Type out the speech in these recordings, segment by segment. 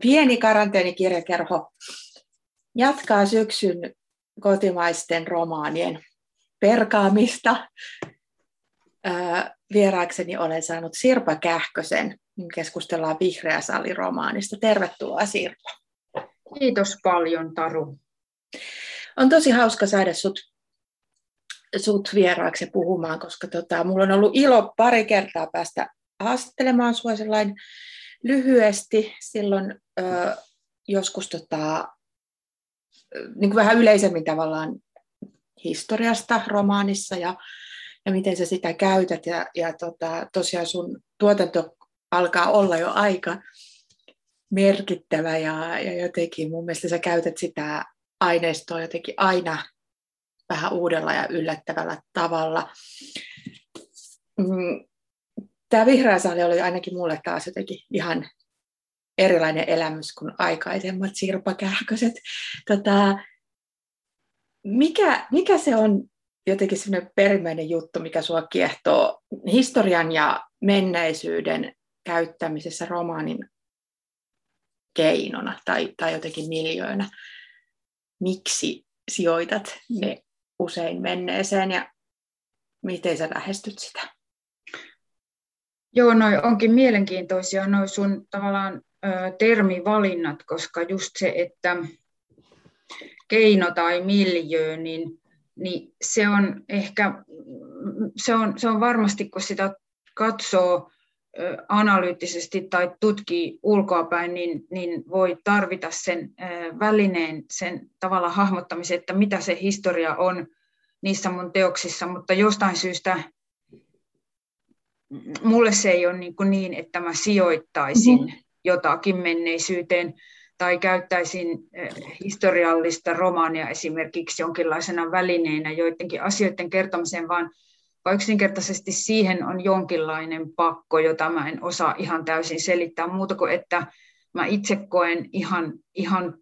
Pieni karanteenikirjakerho jatkaa syksyn kotimaisten romaanien perkaamista. Vieraakseni olen saanut Sirpa Kähkösen. Keskustellaan Vihreä sali-romaanista. Tervetuloa Sirpa. Kiitos paljon Taru. On tosi hauska saada sut, sut vieraaksi puhumaan, koska tota, mulla on ollut ilo pari kertaa päästä haastattelemaan sua lyhyesti silloin ö, joskus tota, niin kuin vähän yleisemmin tavallaan historiasta romaanissa ja, ja miten sä sitä käytät. Ja, ja tota, tosiaan sun tuotanto alkaa olla jo aika merkittävä ja, ja jotenkin mun mielestä sä käytät sitä aineistoa jotenkin aina vähän uudella ja yllättävällä tavalla. Tämä vihreä saali oli ainakin mulle taas jotenkin ihan erilainen elämys kuin aikaisemmat sirpakähköset. Tota, mikä, mikä se on jotenkin sellainen perimmäinen juttu, mikä sua kiehtoo historian ja menneisyyden käyttämisessä romaanin keinona tai, tai jotenkin miljöönä? Miksi sijoitat ne usein menneeseen ja miten sä lähestyt sitä? Joo, noi onkin mielenkiintoisia, noi sun tavallaan termivalinnat, koska just se, että keino tai miljö, niin, niin se on ehkä, se on, se on varmasti, kun sitä katsoo analyyttisesti tai tutkii ulkoapäin, niin, niin voi tarvita sen välineen, sen tavalla hahmottamiseen, että mitä se historia on niissä mun teoksissa, mutta jostain syystä mulle se ei ole niin, kuin niin että mä sijoittaisin mm-hmm. jotakin menneisyyteen tai käyttäisin eh, historiallista romaania esimerkiksi jonkinlaisena välineenä joidenkin asioiden kertomiseen, vaan yksinkertaisesti siihen on jonkinlainen pakko, jota mä en osaa ihan täysin selittää muuta kuin, että mä itse koen ihan, ihan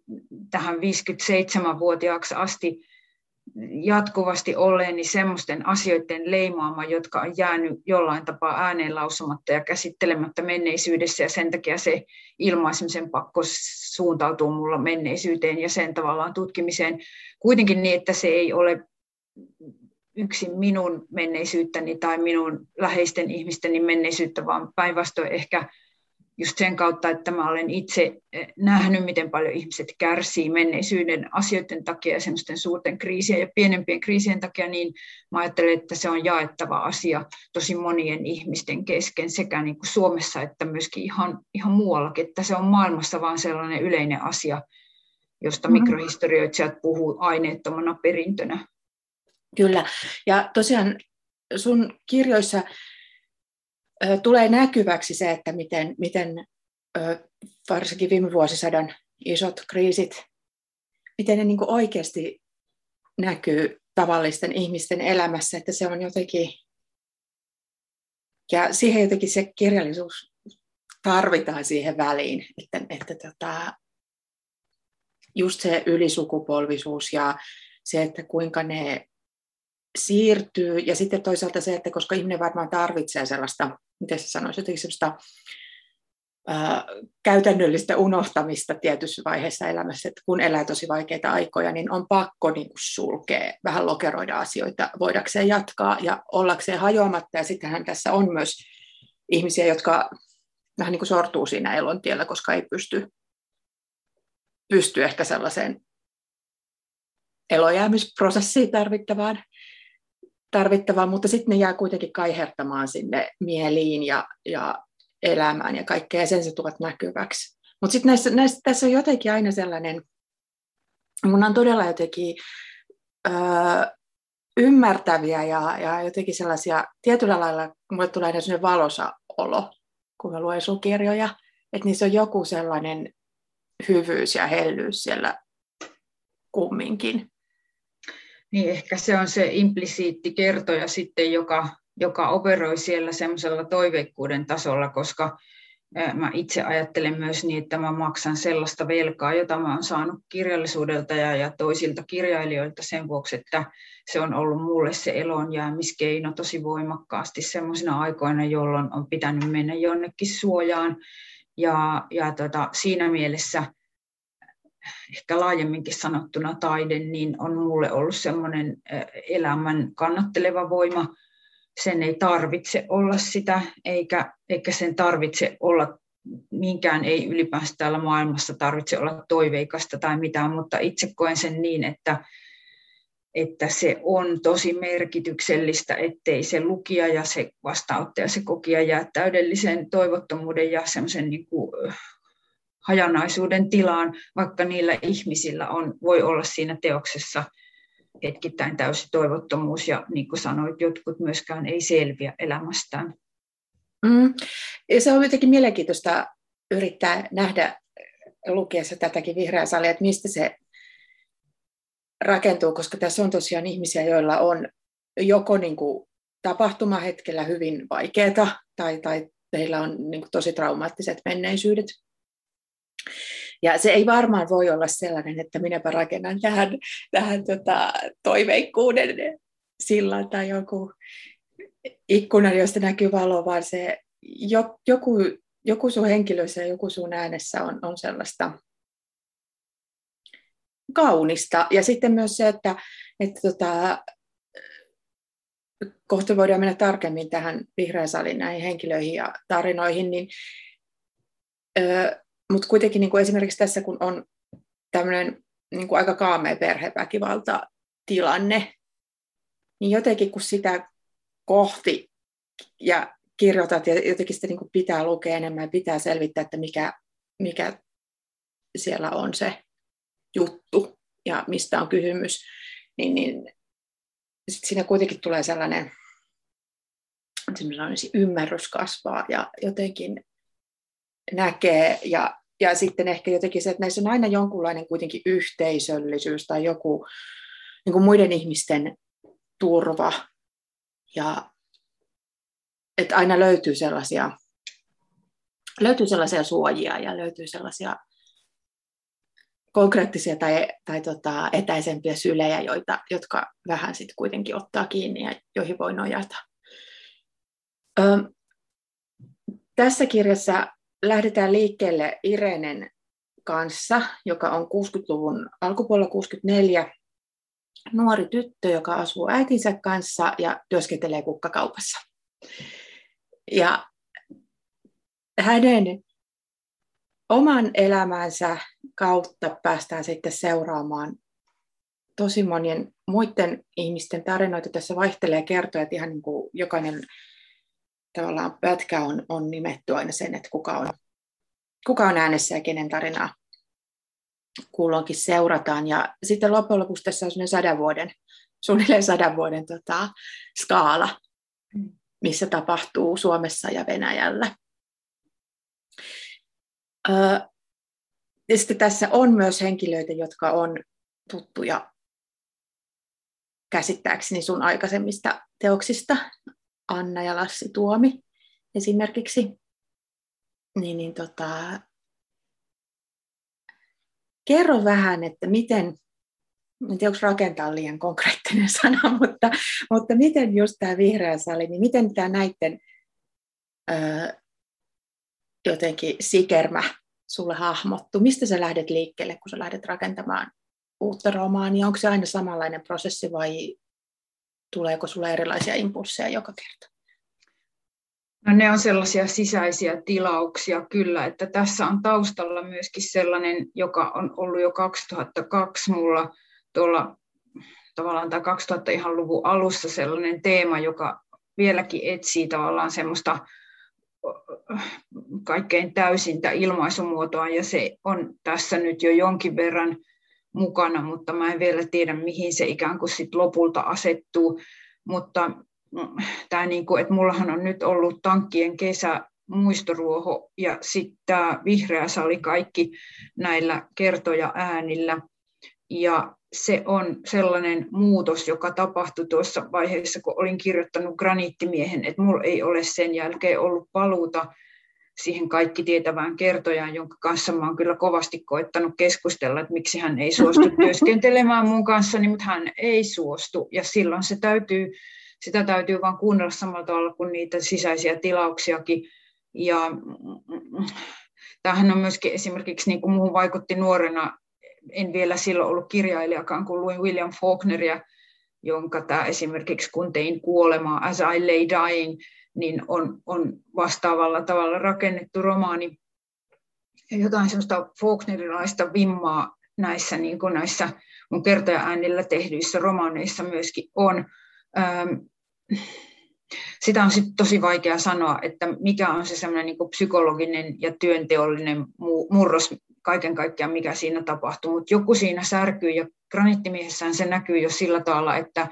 tähän 57-vuotiaaksi asti jatkuvasti olleeni semmoisten asioiden leimaama, jotka on jäänyt jollain tapaa ääneen lausumatta ja käsittelemättä menneisyydessä. Ja sen takia se ilmaisemisen pakko suuntautuu mulla menneisyyteen ja sen tavallaan tutkimiseen. Kuitenkin niin, että se ei ole yksin minun menneisyyttäni tai minun läheisten ihmisteni menneisyyttä, vaan päinvastoin ehkä just sen kautta, että mä olen itse eh, nähnyt, miten paljon ihmiset kärsii menneisyyden asioiden takia ja semmoisten suurten kriisien ja pienempien kriisien takia, niin mä ajattelen, että se on jaettava asia tosi monien ihmisten kesken sekä niin kuin Suomessa että myöskin ihan, ihan muuallakin, että se on maailmassa vaan sellainen yleinen asia, josta mm-hmm. mikrohistorioitsijat puhuu aineettomana perintönä. Kyllä, ja tosiaan sun kirjoissa tulee näkyväksi se, että miten, miten varsinkin viime vuosisadan isot kriisit, miten ne niin kuin oikeasti näkyy tavallisten ihmisten elämässä, että se on jotenkin, ja siihen jotenkin se kirjallisuus tarvitaan siihen väliin, että, että tota, just se ylisukupolvisuus ja se, että kuinka ne siirtyy, ja sitten toisaalta se, että koska ihminen varmaan tarvitsee sellaista miten se sanoisi, jotenkin sellaista ää, käytännöllistä unohtamista tietyssä vaiheessa elämässä, että kun elää tosi vaikeita aikoja, niin on pakko niin kuin sulkea, vähän lokeroida asioita, voidakseen jatkaa ja ollakseen hajoamatta. Ja sittenhän tässä on myös ihmisiä, jotka vähän niin kuin sortuu siinä elontiellä, koska ei pysty, pysty ehkä sellaiseen elojäämisprosessiin tarvittavaan tarvittavaa, mutta sitten ne jää kuitenkin kaihertamaan sinne mieliin ja, ja elämään ja kaikkea, ja sen se tuot näkyväksi. Mutta sitten näissä, näissä, tässä on jotenkin aina sellainen, mun on todella jotenkin öö, ymmärtäviä ja, ja jotenkin sellaisia, tietyllä lailla mulle tulee aina sellainen valosa olo, kun mä luen sun kirjoja, että niissä on joku sellainen hyvyys ja hellyys siellä kumminkin niin ehkä se on se implisiitti kertoja sitten, joka, joka operoi siellä semmoisella toiveikkuuden tasolla, koska mä itse ajattelen myös niin, että mä maksan sellaista velkaa, jota mä oon saanut kirjallisuudelta ja, ja toisilta kirjailijoilta sen vuoksi, että se on ollut mulle se elonjäämiskeino tosi voimakkaasti semmoisina aikoina, jolloin on pitänyt mennä jonnekin suojaan. Ja, ja tota, siinä mielessä ehkä laajemminkin sanottuna taide, niin on mulle ollut semmoinen elämän kannatteleva voima. Sen ei tarvitse olla sitä, eikä, eikä sen tarvitse olla, minkään ei ylipäänsä täällä maailmassa tarvitse olla toiveikasta tai mitään, mutta itse koen sen niin, että, että se on tosi merkityksellistä, ettei se lukija ja se vastaanottaja, se kokija jää täydellisen toivottomuuden ja semmoisen niin kuin hajanaisuuden tilaan, vaikka niillä ihmisillä on, voi olla siinä teoksessa hetkittäin täysi toivottomuus ja niin kuin sanoit, jotkut myöskään ei selviä elämästään. Mm. Se on jotenkin mielenkiintoista yrittää nähdä lukiessa tätäkin vihreää salia, että mistä se rakentuu, koska tässä on tosiaan ihmisiä, joilla on joko niin kuin tapahtumahetkellä hyvin vaikeaa tai, tai heillä on niin kuin tosi traumaattiset menneisyydet. Ja se ei varmaan voi olla sellainen, että minäpä rakennan tähän, tähän tota, toiveikkuuden sillan tai joku ikkunan, josta näkyy valo, vaan se joku, joku sun henkilössä ja joku sun äänessä on, on sellaista kaunista. Ja sitten myös se, että, että tota, kohta voidaan mennä tarkemmin tähän vihreän salin näihin henkilöihin ja tarinoihin, niin mutta kuitenkin niin kuin esimerkiksi tässä, kun on tämmöinen niin kuin aika kaamea perheväkivalta tilanne, niin jotenkin kun sitä kohti ja kirjoitat ja jotenkin sitä niin kuin pitää lukea enemmän ja pitää selvittää, että mikä, mikä siellä on se juttu ja mistä on kysymys, niin, niin sit siinä kuitenkin tulee sellainen, sellainen ymmärrys kasvaa ja jotenkin näkee ja, ja sitten ehkä jotenkin se, että näissä on aina jonkunlainen kuitenkin yhteisöllisyys tai joku niin kuin muiden ihmisten turva ja että aina löytyy sellaisia, löytyy sellaisia suojia ja löytyy sellaisia konkreettisia tai, tai tota, etäisempiä sylejä, joita, jotka vähän sitten kuitenkin ottaa kiinni ja joihin voi nojata. Ö, tässä kirjassa lähdetään liikkeelle Irenen kanssa, joka on 60-luvun alkupuolella 64 nuori tyttö, joka asuu äitinsä kanssa ja työskentelee kukkakaupassa. Ja hänen oman elämänsä kautta päästään sitten seuraamaan tosi monien muiden ihmisten tarinoita. Tässä vaihtelee kertoja, että ihan niin kuin jokainen tavallaan pätkä on, on nimetty aina sen, että kuka on, kuka on äänessä ja kenen tarinaa kulloinkin seurataan. Ja sitten loppujen lopuksi tässä on sadan vuoden, suunnilleen sadan vuoden tota, skaala, missä tapahtuu Suomessa ja Venäjällä. ja sitten tässä on myös henkilöitä, jotka on tuttuja käsittääkseni sun aikaisemmista teoksista. Anna ja Lassi Tuomi esimerkiksi, niin, niin tota, kerro vähän, että miten, en tiedä onko rakentaa liian konkreettinen sana, mutta, mutta miten just tämä vihreä sali, niin miten tämä näiden öö, jotenkin sikermä sulle hahmottu? Mistä sä lähdet liikkeelle, kun sä lähdet rakentamaan uutta romaania? Onko se aina samanlainen prosessi vai tuleeko sulle erilaisia impulseja joka kerta? No ne on sellaisia sisäisiä tilauksia kyllä, että tässä on taustalla myöskin sellainen, joka on ollut jo 2002 mulla tuolla tavallaan tämä 2000 ihan luvun alussa sellainen teema, joka vieläkin etsii tavallaan semmoista kaikkein täysintä ilmaisumuotoa ja se on tässä nyt jo jonkin verran mukana, mutta mä en vielä tiedä, mihin se ikään kuin sit lopulta asettuu. Mutta mm, tämä niin kuin, että mullahan on nyt ollut tankkien kesä, muistoruoho ja sitten tämä vihreä sali kaikki näillä kertoja äänillä. Ja se on sellainen muutos, joka tapahtui tuossa vaiheessa, kun olin kirjoittanut graniittimiehen, että mulla ei ole sen jälkeen ollut paluuta siihen kaikki tietävään kertojaan, jonka kanssa mä oon kyllä kovasti koettanut keskustella, että miksi hän ei suostu työskentelemään mun kanssa, niin mutta hän ei suostu. Ja silloin se täytyy, sitä täytyy vaan kuunnella samalla tavalla kuin niitä sisäisiä tilauksiakin. Ja tämähän on myöskin esimerkiksi, niin kuin muuhun vaikutti nuorena, en vielä silloin ollut kirjailijakaan, kun luin William Faulkneria, jonka tämä esimerkiksi kun tein kuolemaa, As I Lay Dying, niin on, on vastaavalla tavalla rakennettu romaani. Ja jotain sellaista Faulknerilaista vimmaa näissä, niin kuin näissä mun kertoja-äänillä tehdyissä romaaneissa myöskin on. Ähm, sitä on sitten tosi vaikea sanoa, että mikä on se semmoinen niin psykologinen ja työnteollinen murros kaiken kaikkiaan, mikä siinä tapahtuu. Mutta joku siinä särkyy ja graniittimiehessään se näkyy jo sillä tavalla, että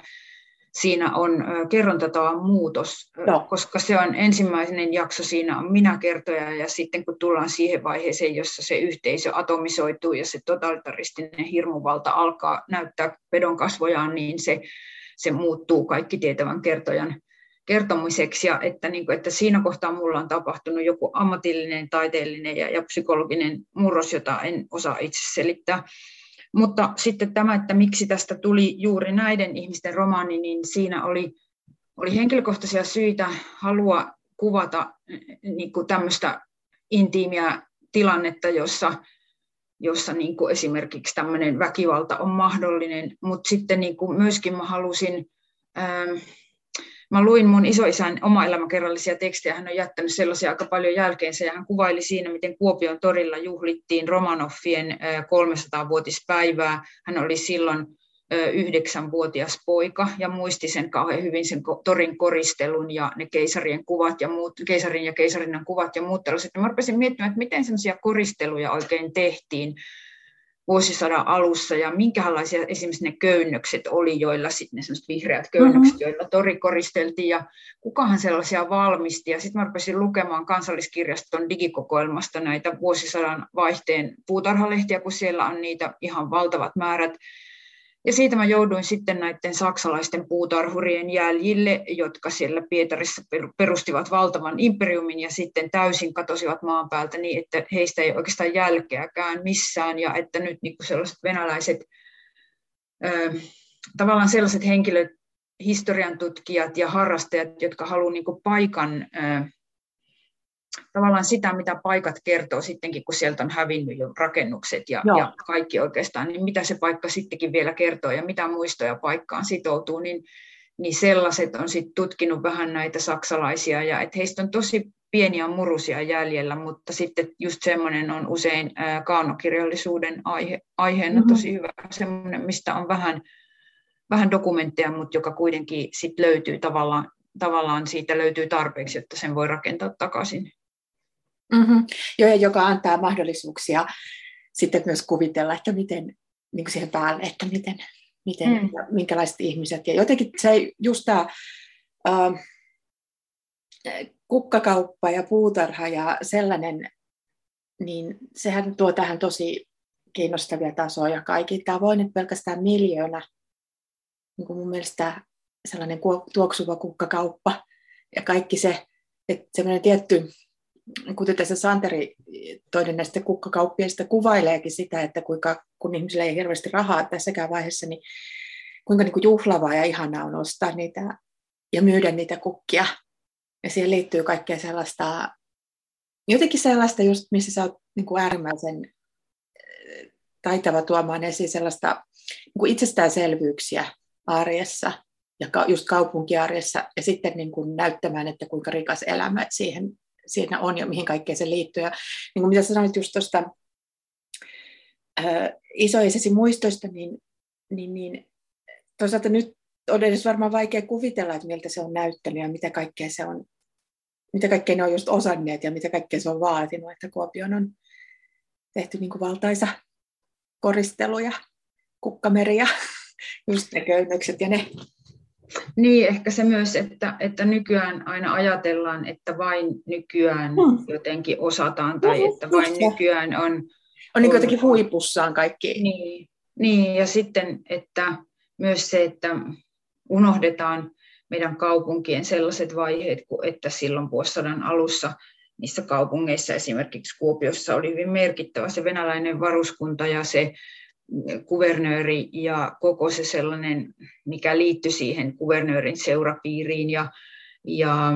siinä on kerrontatavan muutos, no. koska se on ensimmäinen jakso, siinä on minä kertoja ja sitten kun tullaan siihen vaiheeseen, jossa se yhteisö atomisoituu ja se totalitaristinen hirmuvalta alkaa näyttää pedon kasvojaan, niin se, se muuttuu kaikki tietävän kertojan kertomiseksi ja että, niin kuin, että siinä kohtaa mulla on tapahtunut joku ammatillinen, taiteellinen ja, ja psykologinen murros, jota en osaa itse selittää. Mutta sitten tämä, että miksi tästä tuli juuri näiden ihmisten romaani, niin siinä oli, oli henkilökohtaisia syitä halua kuvata niin kuin tämmöistä intiimiä tilannetta, jossa, jossa niin kuin esimerkiksi tämmöinen väkivalta on mahdollinen, mutta sitten niin kuin myöskin mä halusin, ähm, mä luin mun isoisän oma elämäkerrallisia tekstejä, hän on jättänyt sellaisia aika paljon jälkeensä, ja hän kuvaili siinä, miten Kuopion torilla juhlittiin Romanoffien 300-vuotispäivää. Hän oli silloin yhdeksänvuotias poika ja muisti sen kauhean hyvin sen torin koristelun ja ne keisarien kuvat ja muut, keisarin ja keisarinnan kuvat ja muut tällaiset. Mä rupesin miettimään, että miten sellaisia koristeluja oikein tehtiin vuosisadan alussa ja minkälaisia esimerkiksi ne köynnökset oli, joilla sitten ne vihreät köynnökset, mm-hmm. joilla tori koristeltiin ja kukahan sellaisia valmisti. Ja sitten mä rupesin lukemaan kansalliskirjaston digikokoelmasta näitä vuosisadan vaihteen puutarhalehtiä, kun siellä on niitä ihan valtavat määrät ja siitä mä jouduin sitten näiden saksalaisten puutarhurien jäljille, jotka siellä Pietarissa perustivat valtavan imperiumin ja sitten täysin katosivat maan päältä niin, että heistä ei oikeastaan jälkeäkään missään ja että nyt niin kuin sellaiset venäläiset, tavallaan sellaiset henkilöt, historian tutkijat ja harrastajat, jotka haluavat niin paikan tavallaan sitä, mitä paikat kertoo sittenkin, kun sieltä on hävinnyt jo rakennukset ja, ja kaikki oikeastaan, niin mitä se paikka sittenkin vielä kertoo ja mitä muistoja paikkaan sitoutuu, niin, niin sellaiset on sitten tutkinut vähän näitä saksalaisia ja että heistä on tosi pieniä murusia jäljellä, mutta sitten just semmoinen on usein ää, kaanokirjallisuuden aihe, aiheena mm-hmm. tosi hyvä, semmoinen, mistä on vähän, vähän dokumentteja, mutta joka kuitenkin sit löytyy tavallaan, tavallaan siitä löytyy tarpeeksi, että sen voi rakentaa takaisin Mm-hmm. Joo, ja joka antaa mahdollisuuksia sitten myös kuvitella, että miten niin siihen päälle, että miten, miten mm. minkälaiset ihmiset. Ja jotenkin se just tämä äh, kukkakauppa ja puutarha ja sellainen, niin sehän tuo tähän tosi kiinnostavia tasoja kaikki. Tämä voi nyt pelkästään miljoona, niin kuin mun mielestä sellainen tuoksuva kukkakauppa ja kaikki se, että semmoinen tietty kuten tässä Santeri, toinen näistä kukkakauppiaista, kuvaileekin sitä, että kuinka, kun ihmisillä ei hirveästi rahaa tässäkään vaiheessa, niin kuinka niin kuin juhlavaa ja ihanaa on ostaa niitä ja myydä niitä kukkia. Ja siihen liittyy kaikkea sellaista, jotenkin sellaista just, missä sä oot niin kuin äärimmäisen eh, taitava tuomaan esiin sellaista niin kuin itsestäänselvyyksiä arjessa ja just kaupunkiarjessa ja sitten niin kuin näyttämään, että kuinka rikas elämä siihen siinä on ja mihin kaikkeen se liittyy. Ja niin kuin mitä sanoit just tuosta isoisesi muistoista, niin, niin, niin toisaalta nyt on edes varmaan vaikea kuvitella, että miltä se on näyttänyt ja mitä kaikkea se on, mitä kaikkea ne on just osanneet ja mitä kaikkea se on vaatinut, että Kuopion on tehty niin kuin valtaisa koristelu ja kukkameri ja just ne köynnökset ja ne niin, ehkä se myös, että, että nykyään aina ajatellaan, että vain nykyään hmm. jotenkin osataan tai no, että vain se. nykyään on... On niin jotenkin huipussaan kaikki. Niin, niin, ja sitten, että myös se, että unohdetaan meidän kaupunkien sellaiset vaiheet, että silloin vuosisadan alussa niissä kaupungeissa, esimerkiksi Kuopiossa, oli hyvin merkittävä se venäläinen varuskunta ja se kuvernööri ja koko se sellainen, mikä liittyi siihen kuvernöörin seurapiiriin ja, ja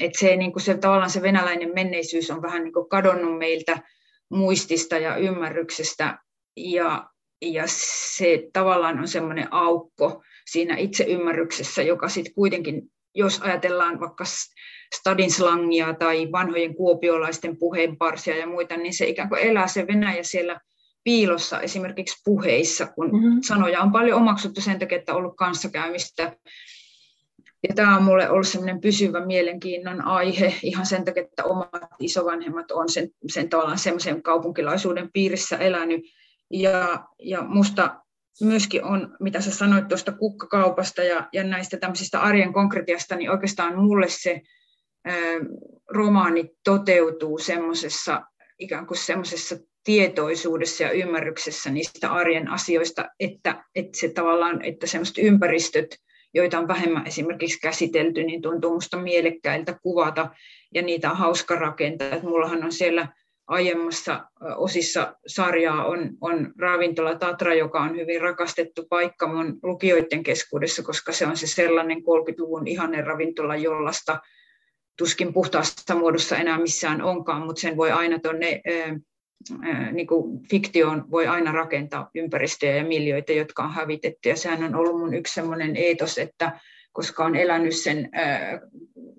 että se, niin kuin se, tavallaan se venäläinen menneisyys on vähän niin kuin kadonnut meiltä muistista ja ymmärryksestä, ja, ja se tavallaan on semmoinen aukko siinä itseymmärryksessä, joka sitten kuitenkin, jos ajatellaan vaikka stadinslangia tai vanhojen kuopiolaisten puheenparsia ja muita, niin se ikään kuin elää se Venäjä siellä piilossa esimerkiksi puheissa, kun mm-hmm. sanoja on paljon omaksuttu sen takia, että on ollut kanssakäymistä. Ja tämä on minulle ollut sellainen pysyvä mielenkiinnon aihe ihan sen takia, että omat isovanhemmat on sen, sen tavallaan semmoisen kaupunkilaisuuden piirissä elänyt. Ja, ja musta myöskin on, mitä sä sanoit tuosta kukkakaupasta ja, ja näistä tämmöisistä arjen konkretiasta, niin oikeastaan mulle se ää, romaani toteutuu semmoisessa ikään kuin semmoisessa tietoisuudessa ja ymmärryksessä niistä arjen asioista, että, että se tavallaan, että semmoiset ympäristöt, joita on vähemmän esimerkiksi käsitelty, niin tuntuu minusta mielekkäiltä kuvata ja niitä on hauska rakentaa. Että mullahan on siellä aiemmassa osissa sarjaa on, on ravintola Tatra, joka on hyvin rakastettu paikka mun lukijoiden keskuudessa, koska se on se sellainen 30-luvun ihanen ravintola, jollasta tuskin puhtaassa muodossa enää missään onkaan, mutta sen voi aina tuonne niin kuin fiktioon voi aina rakentaa ympäristöjä ja miljöitä, jotka on hävitetty. Ja sehän on ollut mun yksi sellainen eetos, että koska on elänyt sen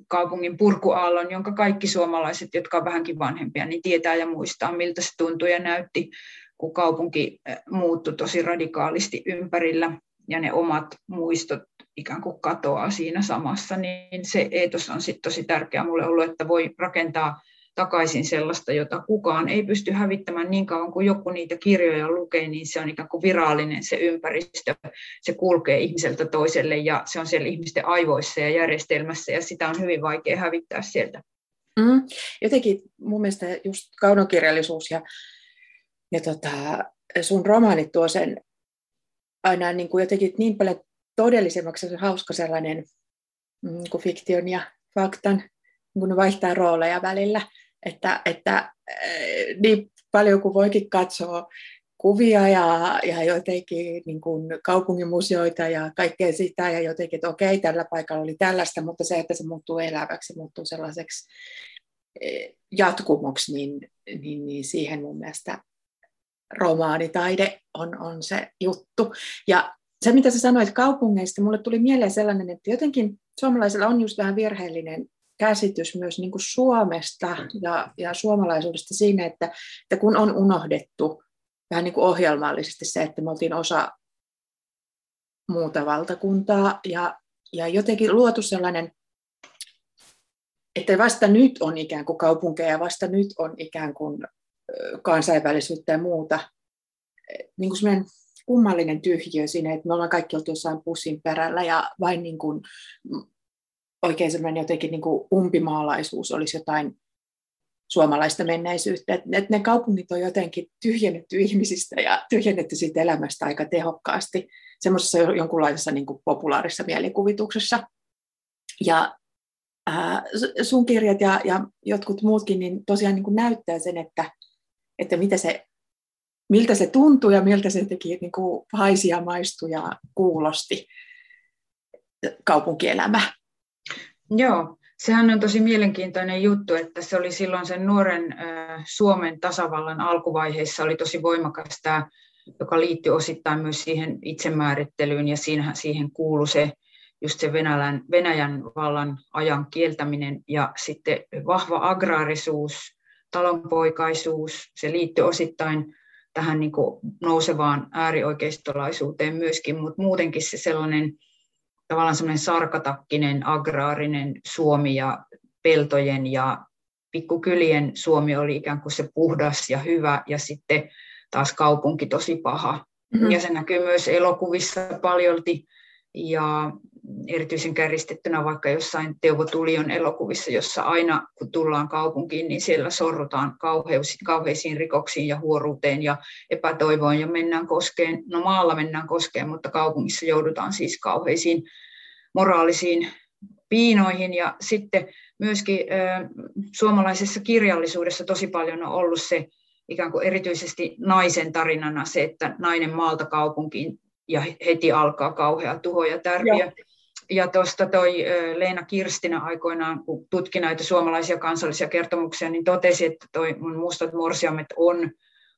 kaupungin purkuaallon, jonka kaikki suomalaiset, jotka ovat vähänkin vanhempia, niin tietää ja muistaa, miltä se tuntui ja näytti, kun kaupunki muuttui tosi radikaalisti ympärillä ja ne omat muistot ikään kuin katoaa siinä samassa, niin se eetos on sitten tosi tärkeä mulle ollut, että voi rakentaa takaisin sellaista, jota kukaan ei pysty hävittämään niin kauan kuin joku niitä kirjoja lukee, niin se on ikään kuin virallinen se ympäristö. Se kulkee ihmiseltä toiselle ja se on siellä ihmisten aivoissa ja järjestelmässä ja sitä on hyvin vaikea hävittää sieltä. Mm. Jotenkin mun mielestä just kaunokirjallisuus ja, ja tota, sun romaanit tuo sen aina niin kuin jotenkin niin paljon todellisemmaksi, se hauska sellainen mm, kuin fiktion ja faktan, niin kun vaihtaa rooleja välillä että, että eh, niin paljon kuin voikin katsoa kuvia ja, ja jotenkin niin kuin kaupungimuseoita ja kaikkea sitä ja jotenkin, että okei, tällä paikalla oli tällaista, mutta se, että se muuttuu eläväksi, muuttuu sellaiseksi eh, jatkumoksi, niin, niin, niin siihen mun mielestä romaanitaide on, on se juttu. Ja se, mitä sä sanoit kaupungeista, mulle tuli mieleen sellainen, että jotenkin suomalaisilla on just vähän virheellinen käsitys myös niin kuin Suomesta ja, ja suomalaisuudesta siinä, että, että kun on unohdettu vähän niin kuin ohjelmallisesti se, että me oltiin osa muuta valtakuntaa ja, ja jotenkin luotu sellainen, että vasta nyt on ikään kuin kaupunkeja, vasta nyt on ikään kuin kansainvälisyyttä ja muuta. Niin kuin sellainen kummallinen tyhjiö siinä, että me ollaan kaikki oltu jossain pussin perällä ja vain niin kuin oikein semmoinen jotenkin niin kuin umpimaalaisuus olisi jotain suomalaista menneisyyttä. Että ne kaupungit on jotenkin tyhjennetty ihmisistä ja tyhjennetty siitä elämästä aika tehokkaasti semmoisessa jonkunlaisessa niin kuin populaarissa mielikuvituksessa. Ja ää, sun kirjat ja, ja jotkut muutkin niin tosiaan niin kuin näyttää sen, että, että mitä se, miltä se tuntuu ja miltä se teki niin kuin haisi ja maistui ja kuulosti kaupunkielämä. Joo, sehän on tosi mielenkiintoinen juttu, että se oli silloin sen nuoren Suomen tasavallan alkuvaiheessa oli tosi voimakas tämä, joka liittyi osittain myös siihen itsemäärittelyyn ja siihen, kuului se just se Venäjän, Venäjän vallan ajan kieltäminen ja sitten vahva agraarisuus, talonpoikaisuus, se liittyi osittain tähän niin nousevaan äärioikeistolaisuuteen myöskin, mutta muutenkin se sellainen tavallaan semmoinen sarkatakkinen, agraarinen Suomi ja peltojen ja pikkukylien Suomi oli ikään kuin se puhdas ja hyvä ja sitten taas kaupunki tosi paha. Mm-hmm. Ja se näkyy myös elokuvissa paljolti ja erityisen kärjistettynä vaikka jossain Teuvo Tulion elokuvissa, jossa aina kun tullaan kaupunkiin, niin siellä sorrutaan kauheisiin rikoksiin ja huoruuteen ja epätoivoon ja mennään koskeen. No maalla mennään koskeen, mutta kaupungissa joudutaan siis kauheisiin moraalisiin piinoihin ja sitten myöskin suomalaisessa kirjallisuudessa tosi paljon on ollut se ikään kuin erityisesti naisen tarinana se, että nainen maalta kaupunkiin ja heti alkaa kauhea tuho ja tärpiö. Ja tuosta toi Leena Kirstinä aikoinaan, kun tutki näitä suomalaisia kansallisia kertomuksia, niin totesi, että toi mun mustat morsiamet on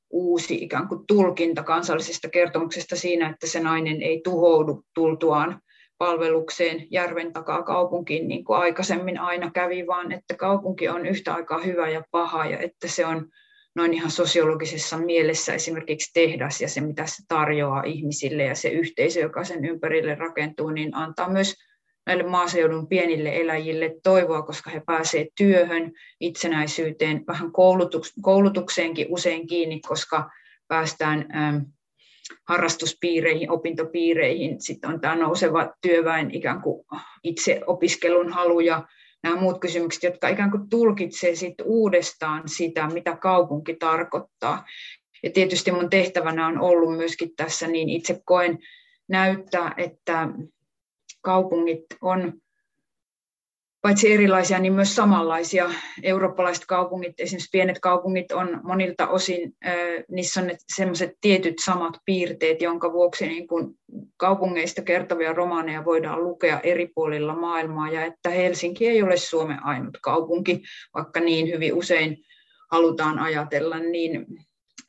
uusi ikään kuin tulkinta kansallisesta kertomuksesta siinä, että se nainen ei tuhoudu tultuaan palvelukseen järven takaa kaupunkiin, niin kuin aikaisemmin aina kävi, vaan että kaupunki on yhtä aikaa hyvä ja paha, ja että se on noin ihan sosiologisessa mielessä esimerkiksi tehdas ja se, mitä se tarjoaa ihmisille ja se yhteisö, joka sen ympärille rakentuu, niin antaa myös näille maaseudun pienille eläjille toivoa, koska he pääsevät työhön, itsenäisyyteen, vähän koulutukseenkin usein kiinni, koska päästään harrastuspiireihin, opintopiireihin. Sitten on tämä nouseva työväen ikään kuin itse opiskelun halu ja nämä muut kysymykset, jotka ikään kuin tulkitsee sit uudestaan sitä, mitä kaupunki tarkoittaa. Ja tietysti mun tehtävänä on ollut myöskin tässä, niin itse koen näyttää, että kaupungit on paitsi erilaisia, niin myös samanlaisia. Eurooppalaiset kaupungit, esimerkiksi pienet kaupungit, on monilta osin, niissä on sellaiset tietyt samat piirteet, jonka vuoksi niin kun kaupungeista kertovia romaaneja voidaan lukea eri puolilla maailmaa, ja että Helsinki ei ole Suomen ainut kaupunki, vaikka niin hyvin usein halutaan ajatella, niin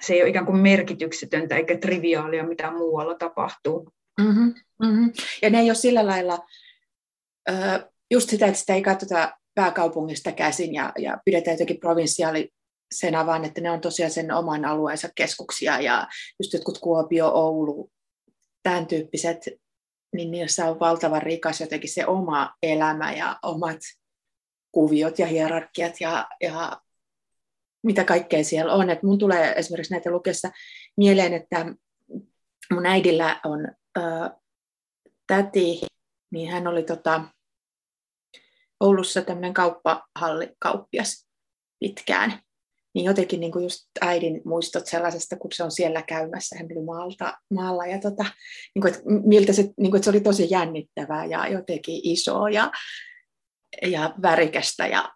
se ei ole ikään kuin merkityksetöntä eikä triviaalia, mitä muualla tapahtuu. Mm-hmm, mm-hmm. Ja ne ei ole sillä lailla just sitä, että sitä ei katsota pääkaupungista käsin ja, ja pidetään jotenkin provinsiaalisena, vaan että ne on tosiaan sen oman alueensa keskuksia ja just jotkut Kuopio, Oulu, tämän tyyppiset, niin niissä on valtavan rikas jotenkin se oma elämä ja omat kuviot ja hierarkiat ja, ja mitä kaikkea siellä on. Et mun tulee esimerkiksi näitä lukessa mieleen, että mun äidillä on ö, täti, niin hän oli tota, Oulussa tämmöinen kauppahallikauppias pitkään. Niin jotenkin niin kuin just äidin muistot sellaisesta, kun se on siellä käymässä, hän oli maalta, maalla, ja tota, niin kuin, että miltä se, niin kuin, että se oli tosi jännittävää ja jotenkin iso ja, ja värikästä ja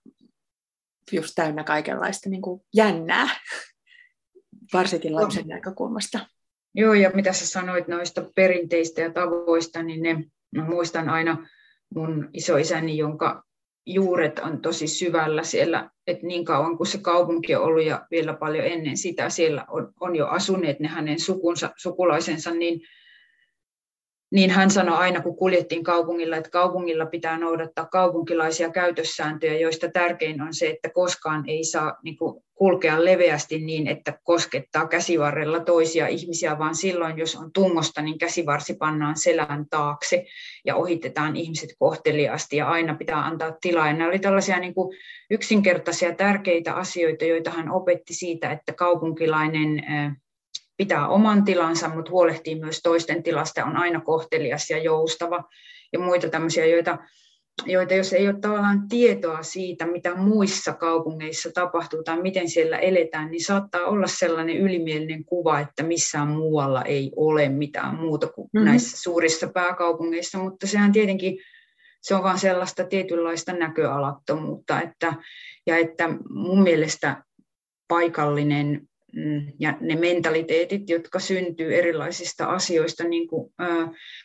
just täynnä kaikenlaista niin kuin jännää, varsinkin lapsen no. näkökulmasta. Joo, ja mitä sä sanoit noista perinteistä ja tavoista, niin ne, mä muistan aina mun isoisäni, jonka juuret on tosi syvällä siellä, että niin kauan kuin se kaupunki on ollut ja vielä paljon ennen sitä siellä on, on jo asuneet ne hänen sukunsa, sukulaisensa, niin niin hän sanoi aina, kun kuljettiin kaupungilla, että kaupungilla pitää noudattaa kaupunkilaisia käytössääntöjä, joista tärkein on se, että koskaan ei saa niin kuin, kulkea leveästi niin, että koskettaa käsivarrella toisia ihmisiä, vaan silloin, jos on tungosta, niin käsivarsi pannaan selän taakse ja ohitetaan ihmiset kohteliaasti ja aina pitää antaa tilaa. Ja nämä oli tällaisia niin kuin, yksinkertaisia tärkeitä asioita, joita hän opetti siitä, että kaupunkilainen pitää oman tilansa, mutta huolehtii myös toisten tilasta, on aina kohtelias ja joustava ja muita tämmöisiä, joita, joita jos ei ole tavallaan tietoa siitä, mitä muissa kaupungeissa tapahtuu tai miten siellä eletään, niin saattaa olla sellainen ylimielinen kuva, että missään muualla ei ole mitään muuta kuin mm-hmm. näissä suurissa pääkaupungeissa, mutta sehän tietenkin se on vain sellaista tietynlaista näköalattomuutta, että, ja että mun mielestä paikallinen ja ne mentaliteetit, jotka syntyy erilaisista asioista, niin kuin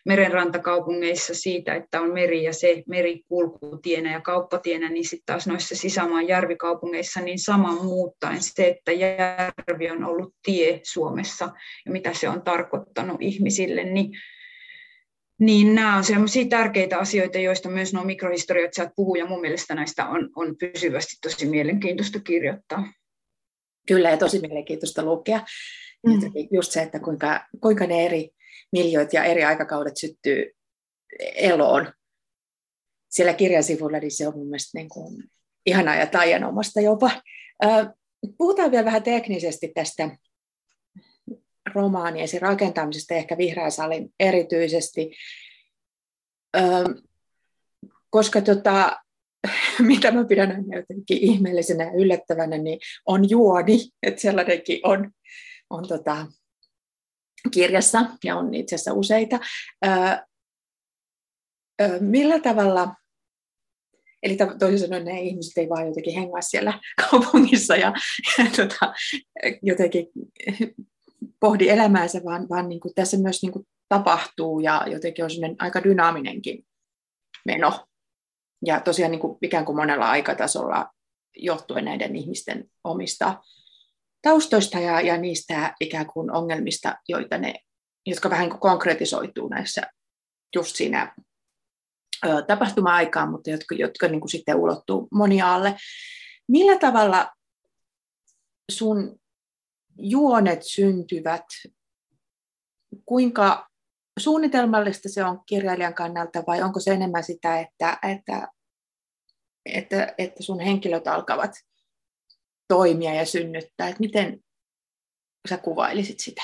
merenrantakaupungeissa siitä, että on meri ja se meri kulkutienä ja kauppatienä, niin sitten taas noissa sisämaan järvikaupungeissa niin sama muuttaen se, että järvi on ollut tie Suomessa ja mitä se on tarkoittanut ihmisille, niin niin nämä on sellaisia tärkeitä asioita, joista myös nuo mikrohistorioitsijat puhuu, ja mun mielestä näistä on, on pysyvästi tosi mielenkiintoista kirjoittaa. Kyllä, ja tosi mielenkiintoista lukea. Mm. Just se, että kuinka, kuinka ne eri miljoit ja eri aikakaudet syttyy eloon. Siellä kirjan sivulla, niin se on mun mielestä niin kuin ihanaa ja taianomasta jopa. Puhutaan vielä vähän teknisesti tästä romaanien rakentamisesta, ehkä Vihreän salin erityisesti, koska tota, mitä mä pidän jotenkin ihmeellisenä ja yllättävänä, niin on juoni, että sellainenkin on, on tota, kirjassa ja on itse asiassa useita. Ö, ö, millä tavalla, eli toisin sanoen ne ihmiset ei vaan jotenkin hengaa siellä kaupungissa ja, ja tota, jotenkin pohdi elämäänsä, vaan, vaan niin kuin tässä myös niin kuin tapahtuu ja jotenkin on aika dynaaminenkin meno. Ja tosiaan niin kuin ikään kuin monella aikatasolla johtuen näiden ihmisten omista taustoista ja, ja niistä ikään kuin ongelmista, joita ne, jotka vähän niin konkretisoituu näissä just siinä ö, tapahtuma-aikaan, mutta jotka, jotka niin kuin sitten ulottuu moniaalle. Millä tavalla sun juonet syntyvät, kuinka suunnitelmallista se on kirjailijan kannalta vai onko se enemmän sitä, että, että, että, että sun henkilöt alkavat toimia ja synnyttää, että miten sä kuvailisit sitä?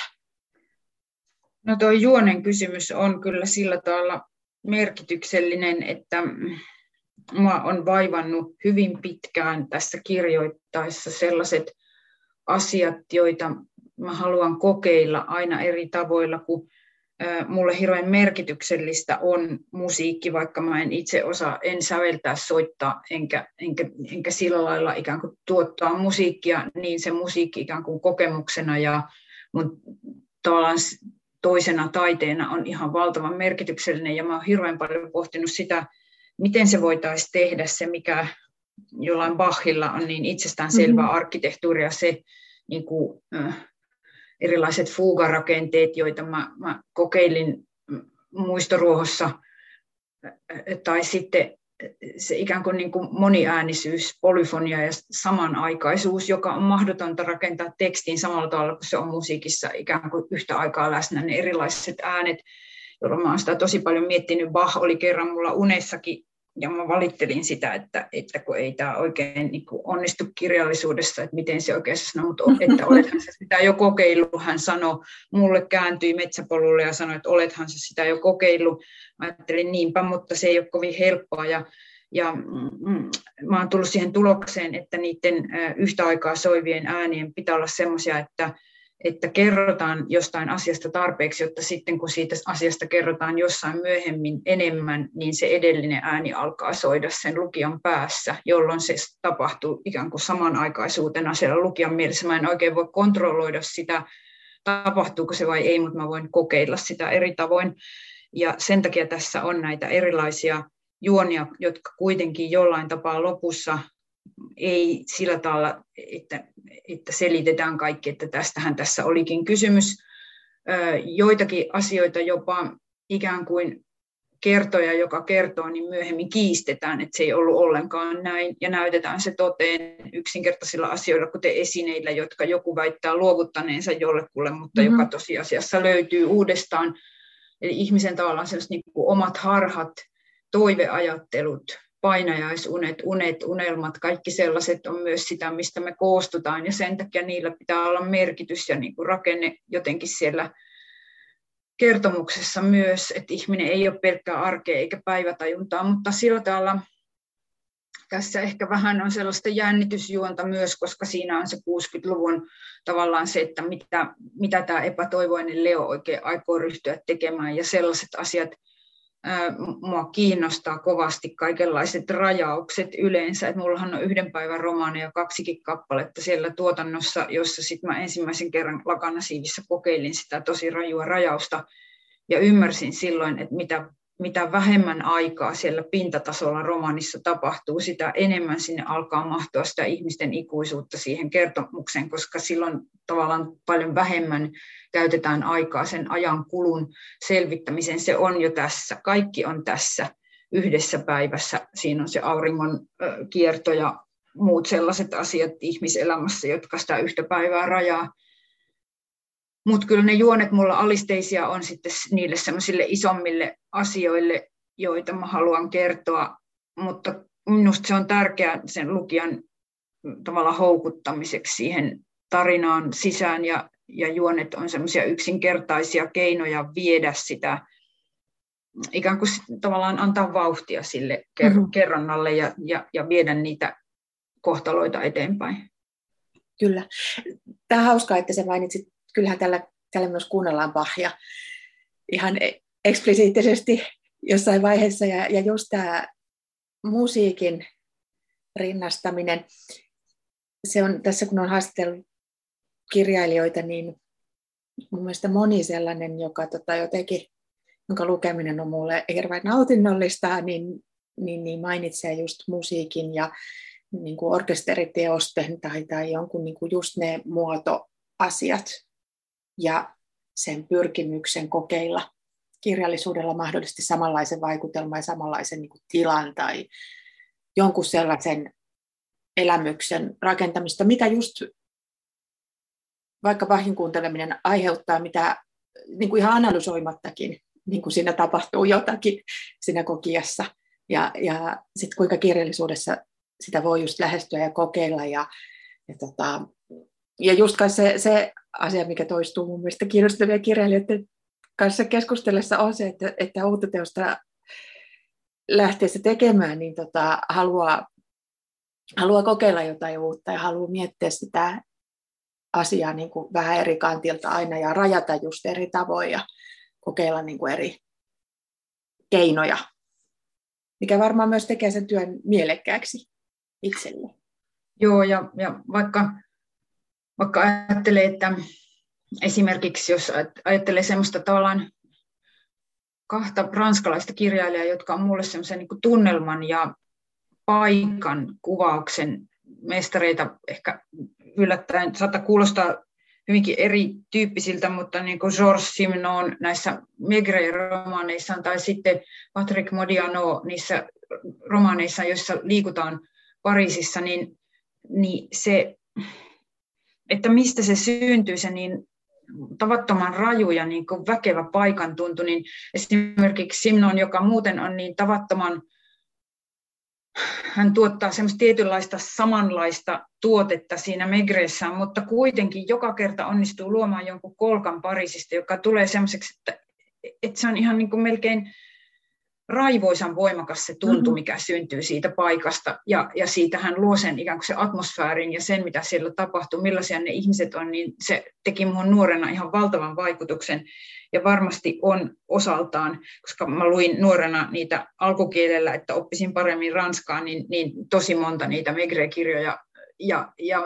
No tuo juonen kysymys on kyllä sillä tavalla merkityksellinen, että mua on vaivannut hyvin pitkään tässä kirjoittaessa sellaiset asiat, joita mä haluan kokeilla aina eri tavoilla, kun mulle hirveän merkityksellistä on musiikki, vaikka mä en itse osaa, en säveltää, soittaa, enkä, enkä, enkä sillä lailla ikään kuin tuottaa musiikkia, niin se musiikki ikään kuin kokemuksena ja mun tavallaan toisena taiteena on ihan valtavan merkityksellinen ja mä oon hirveän paljon pohtinut sitä, miten se voitaisiin tehdä se, mikä jollain Bachilla on niin itsestäänselvää mm-hmm. arkkitehtuuria, se niin kuin, äh, erilaiset fuugarakenteet, joita mä, mä kokeilin muistoruohossa, tai sitten se ikään kuin, niin kuin moniäänisyys, polyfonia ja samanaikaisuus, joka on mahdotonta rakentaa tekstiin samalla tavalla kuin se on musiikissa ikään kuin yhtä aikaa läsnä, ne erilaiset äänet, jolloin mä olen sitä tosi paljon miettinyt. Bach oli kerran mulla unessakin ja mä valittelin sitä, että, että kun ei tämä oikein niin kuin onnistu kirjallisuudessa, että miten se oikein sanoo, mutta että olethan se sitä jo kokeillut, hän sanoi, mulle kääntyi metsäpolulle ja sanoi, että olethan se sitä jo kokeillut. Mä ajattelin niinpä, mutta se ei ole kovin helppoa ja, ja mm, mä oon tullut siihen tulokseen, että niiden yhtä aikaa soivien äänien pitää olla semmoisia, että, että kerrotaan jostain asiasta tarpeeksi, jotta sitten kun siitä asiasta kerrotaan jossain myöhemmin enemmän, niin se edellinen ääni alkaa soida sen lukijan päässä, jolloin se tapahtuu ikään kuin samanaikaisuutena siellä lukijan mielessä. Mä en oikein voi kontrolloida sitä, tapahtuuko se vai ei, mutta mä voin kokeilla sitä eri tavoin. Ja sen takia tässä on näitä erilaisia juonia, jotka kuitenkin jollain tapaa lopussa ei sillä tavalla, että, että selitetään kaikki, että tästähän tässä olikin kysymys. Joitakin asioita jopa ikään kuin kertoja, joka kertoo, niin myöhemmin kiistetään, että se ei ollut ollenkaan näin, ja näytetään se toteen yksinkertaisilla asioilla, kuten esineillä, jotka joku väittää luovuttaneensa jollekulle, mutta mm-hmm. joka tosiasiassa löytyy uudestaan. Eli ihmisen tavallaan sellaiset niin kuin omat harhat, toiveajattelut, painajaisunet, unet, unelmat, kaikki sellaiset on myös sitä, mistä me koostutaan, ja sen takia niillä pitää olla merkitys ja niin kuin rakenne jotenkin siellä kertomuksessa myös, että ihminen ei ole pelkkää arkea eikä päivätajuntaa, mutta sillä tavalla tässä ehkä vähän on sellaista jännitysjuonta myös, koska siinä on se 60-luvun tavallaan se, että mitä, mitä tämä epätoivoinen Leo oikein aikoo ryhtyä tekemään ja sellaiset asiat, mua kiinnostaa kovasti kaikenlaiset rajaukset yleensä. Et mullahan on yhden päivän romaani ja kaksikin kappaletta siellä tuotannossa, jossa sit mä ensimmäisen kerran lakanasiivissa kokeilin sitä tosi rajua rajausta ja ymmärsin silloin, että mitä mitä vähemmän aikaa siellä pintatasolla romanissa tapahtuu, sitä enemmän sinne alkaa mahtua sitä ihmisten ikuisuutta siihen kertomukseen, koska silloin tavallaan paljon vähemmän käytetään aikaa sen ajan kulun selvittämiseen. Se on jo tässä, kaikki on tässä yhdessä päivässä. Siinä on se auringon kierto ja muut sellaiset asiat ihmiselämässä, jotka sitä yhtä päivää rajaa. Mutta kyllä ne juonet mulla alisteisia on sitten niille semmoisille isommille asioille, joita mä haluan kertoa, mutta minusta se on tärkeää sen lukijan tavalla houkuttamiseksi siihen tarinaan sisään ja, ja juonet on semmoisia yksinkertaisia keinoja viedä sitä, ikään kuin tavallaan antaa vauhtia sille mm-hmm. kerronnalle ja, ja, ja viedä niitä kohtaloita eteenpäin. Kyllä. Tämä on hauskaa, että sä mainitsit kyllähän tällä, tällä myös kuunnellaan Bachia ihan eksplisiittisesti jossain vaiheessa. Ja, ja just tämä musiikin rinnastaminen, se on tässä kun on haastatellut kirjailijoita, niin mun mielestä moni sellainen, joka tota, jotenkin, jonka lukeminen on mulle hirveän nautinnollista, niin niin, niin mainitsee just musiikin ja niin kuin orkesteriteosten tai, tai jonkun niin kuin just ne muotoasiat ja sen pyrkimyksen kokeilla kirjallisuudella mahdollisesti samanlaisen vaikutelman ja samanlaisen niin kuin tilan tai jonkun sellaisen elämyksen rakentamista, mitä just vaikka vahin kuunteleminen aiheuttaa, mitä niin kuin ihan analysoimattakin, niin kuin siinä tapahtuu jotakin siinä kokiassa. Ja, ja sitten kuinka kirjallisuudessa sitä voi just lähestyä ja kokeilla. Ja, ja, tota, ja just se, se asia, mikä toistuu mun mielestä kiinnostavia kirjailijoiden kanssa keskustellessa on se, että, että uutta teosta lähteessä tekemään, niin tota, haluaa, haluaa kokeilla jotain uutta ja haluaa miettiä sitä asiaa niin kuin vähän eri kantilta aina ja rajata just eri tavoin ja kokeilla niin kuin eri keinoja, mikä varmaan myös tekee sen työn mielekkääksi itselle. Joo, ja, ja vaikka, vaikka ajattelee, että esimerkiksi jos ajattelee semmoista tavallaan kahta ranskalaista kirjailijaa, jotka on mulle semmoisen niin tunnelman ja paikan kuvauksen mestareita, ehkä yllättäen saattaa kuulostaa hyvinkin erityyppisiltä, mutta niin kuin Georges Simenon näissä Megre-romaaneissaan tai sitten Patrick Modiano niissä romaaneissa, joissa liikutaan Pariisissa, niin, niin se, että mistä se syntyy, se niin tavattoman raju ja niin kuin väkevä paikan tuntu, niin esimerkiksi Simnon, joka muuten on niin tavattoman hän tuottaa semmoista tietynlaista samanlaista tuotetta siinä Megreessään, mutta kuitenkin joka kerta onnistuu luomaan jonkun kolkan Pariisista, joka tulee semmoiseksi, että, että se on ihan niin kuin melkein raivoisan voimakas se tuntu, mm-hmm. mikä syntyy siitä paikasta, ja, ja siitä hän luo sen ikään kuin se atmosfäärin ja sen, mitä siellä tapahtuu, millaisia ne ihmiset on, niin se teki minun nuorena ihan valtavan vaikutuksen, ja varmasti on osaltaan, koska mä luin nuorena niitä alkukielellä, että oppisin paremmin ranskaa, niin, niin tosi monta niitä Megre-kirjoja, ja, ja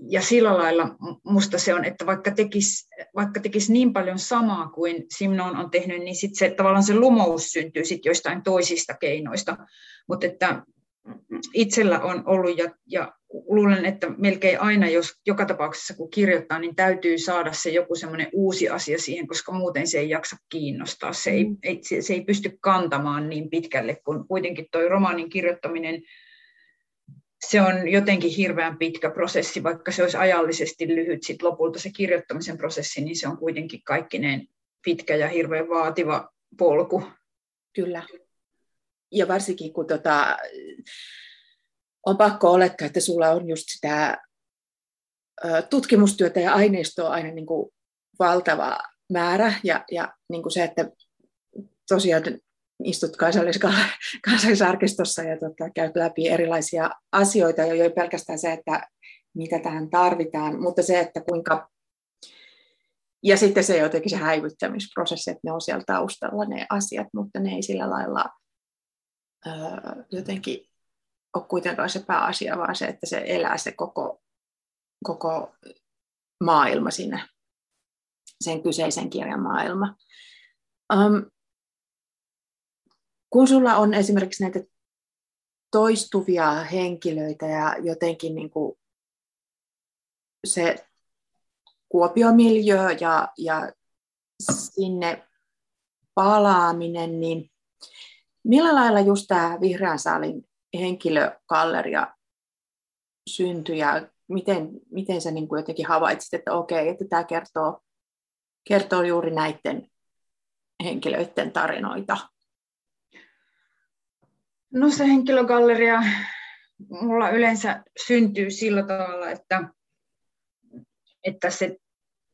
ja sillä lailla musta se on, että vaikka tekisi, vaikka tekisi niin paljon samaa kuin Simnon on tehnyt, niin sit se, tavallaan se lumous syntyy sit joistain toisista keinoista. Mutta että itsellä on ollut, ja, ja luulen, että melkein aina, jos joka tapauksessa kun kirjoittaa, niin täytyy saada se joku semmoinen uusi asia siihen, koska muuten se ei jaksa kiinnostaa. Se ei, mm. ei, se, se ei pysty kantamaan niin pitkälle, kun kuitenkin tuo romaanin kirjoittaminen – se on jotenkin hirveän pitkä prosessi, vaikka se olisi ajallisesti lyhyt sit lopulta se kirjoittamisen prosessi, niin se on kuitenkin kaikkineen pitkä ja hirveän vaativa polku. Kyllä. Ja varsinkin kun tota, on pakko olettaa, että sulla on just sitä tutkimustyötä ja aineistoa aina niin kuin valtava määrä ja, ja niin kuin se, että tosiaan istut kansallis- kansallisarkistossa ja tota, käyt läpi erilaisia asioita, ja ei pelkästään se, että mitä tähän tarvitaan, mutta se, että kuinka... Ja sitten se jotenkin se häivyttämisprosessi, että ne on siellä taustalla ne asiat, mutta ne ei sillä lailla öö, jotenkin ole kuitenkaan se pääasia, vaan se, että se elää se koko, koko maailma siinä, sen kyseisen kirjan maailma. Um, kun sulla on esimerkiksi näitä toistuvia henkilöitä ja jotenkin niin kuin se Kuopiomiljö ja, ja sinne palaaminen, niin millä lailla just tämä Vihreän saalin henkilökalleria syntyi ja miten, miten sä niin kuin jotenkin havaitsit, että okei, että tämä kertoo, kertoo juuri näiden henkilöiden tarinoita? No se henkilögalleria mulla yleensä syntyy sillä tavalla, että, että se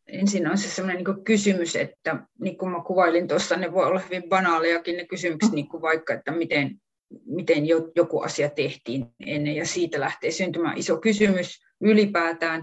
ensin on se sellainen niin kysymys, että niin kuin mä kuvailin tuossa, ne voi olla hyvin banaalejakin ne kysymykset, niin kuin vaikka, että miten, miten joku asia tehtiin ennen, ja siitä lähtee syntymään iso kysymys ylipäätään.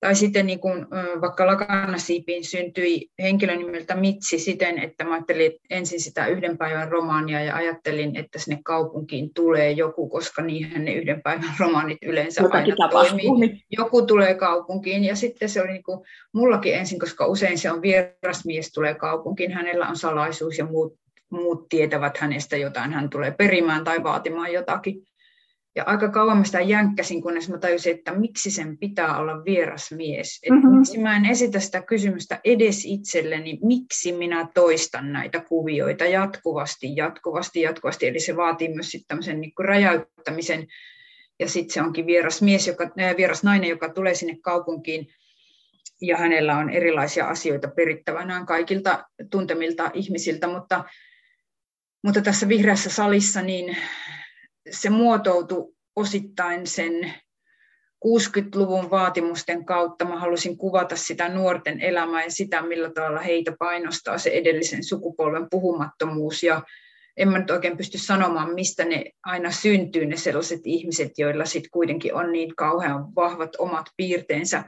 Tai sitten niin kuin, vaikka Lakanasiipiin syntyi henkilö nimeltä Mitsi siten, että mä ajattelin ensin sitä yhden päivän romaania ja ajattelin, että sinne kaupunkiin tulee joku, koska niinhän ne yhden päivän romaanit yleensä Jotakin aina toimii. Niin. Joku tulee kaupunkiin ja sitten se oli niin kuin, mullakin ensin, koska usein se on vieras mies tulee kaupunkiin, hänellä on salaisuus ja muut muut tietävät hänestä jotain, hän tulee perimään tai vaatimaan jotakin. Ja aika kauan mä sitä jänkkäsin, kunnes mä tajusin, että miksi sen pitää olla vieras mies. Että mm-hmm. Miksi mä en esitä sitä kysymystä edes itselleni, miksi minä toistan näitä kuvioita jatkuvasti, jatkuvasti, jatkuvasti. Eli se vaatii myös sitten tämmöisen niin räjäyttämisen. Ja sitten se onkin vieras mies, joka, äh, vieras nainen, joka tulee sinne kaupunkiin ja hänellä on erilaisia asioita perittävänään kaikilta tuntemilta ihmisiltä, mutta, mutta tässä vihreässä salissa niin se muotoutui osittain sen 60-luvun vaatimusten kautta. Mä halusin kuvata sitä nuorten elämää ja sitä, millä tavalla heitä painostaa se edellisen sukupolven puhumattomuus. Ja en mä nyt oikein pysty sanomaan, mistä ne aina syntyy, ne sellaiset ihmiset, joilla sitten kuitenkin on niin kauhean vahvat omat piirteensä.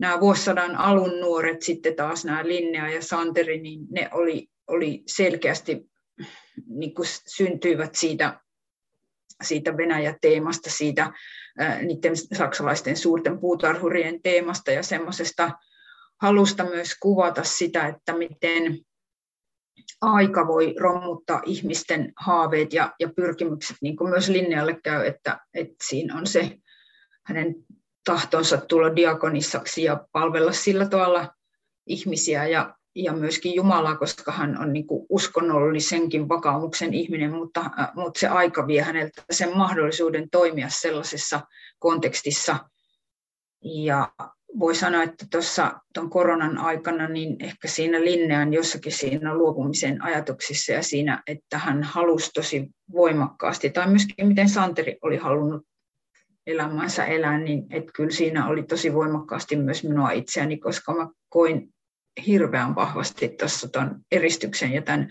Nämä vuosisadan alun nuoret, sitten taas nämä Linnea ja Santeri, niin ne oli, oli selkeästi niin syntyivät siitä siitä Venäjä-teemasta, siitä niiden saksalaisten suurten puutarhurien teemasta ja semmoisesta halusta myös kuvata sitä, että miten aika voi romuttaa ihmisten haaveet ja, ja pyrkimykset, niin kuin myös Linnealle käy, että, että siinä on se hänen tahtonsa tulla diakonissaksi ja palvella sillä tavalla ihmisiä ja ja myöskin Jumalaa, koska hän on niin uskonnollisenkin vakaumuksen ihminen, mutta, äh, mutta se aika vie häneltä sen mahdollisuuden toimia sellaisessa kontekstissa. Ja voi sanoa, että tuossa tuon koronan aikana, niin ehkä siinä Linnean jossakin siinä luopumisen ajatuksissa ja siinä, että hän halusi tosi voimakkaasti, tai myöskin miten Santeri oli halunnut elämänsä elää, niin että kyllä siinä oli tosi voimakkaasti myös minua itseäni, koska mä koin hirveän vahvasti tuossa tuon eristyksen ja tämän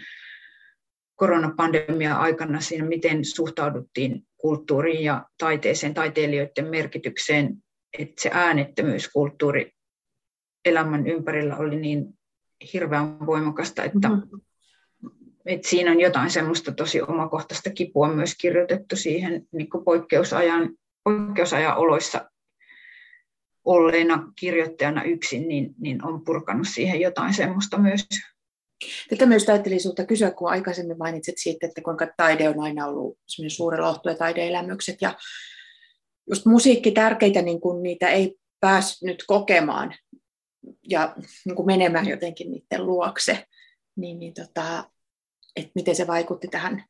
koronapandemian aikana siinä, miten suhtauduttiin kulttuuriin ja taiteeseen, taiteilijoiden merkitykseen, että se äänettömyyskulttuuri elämän ympärillä oli niin hirveän voimakasta, että, mm-hmm. että siinä on jotain semmoista tosi omakohtaista kipua myös kirjoitettu siihen niin poikkeusajan, poikkeusajan oloissa olleena kirjoittajana yksin, niin, niin on purkanut siihen jotain semmoista myös. Tätä myös ajattelin sinulta kysyä, kun aikaisemmin mainitsit siitä, että kuinka taide on aina ollut suuri lohtu ja taideelämykset. Ja just musiikki tärkeitä, niin kun niitä ei päässyt kokemaan ja niin kuin menemään jotenkin niiden luokse, niin, niin tota, että miten se vaikutti tähän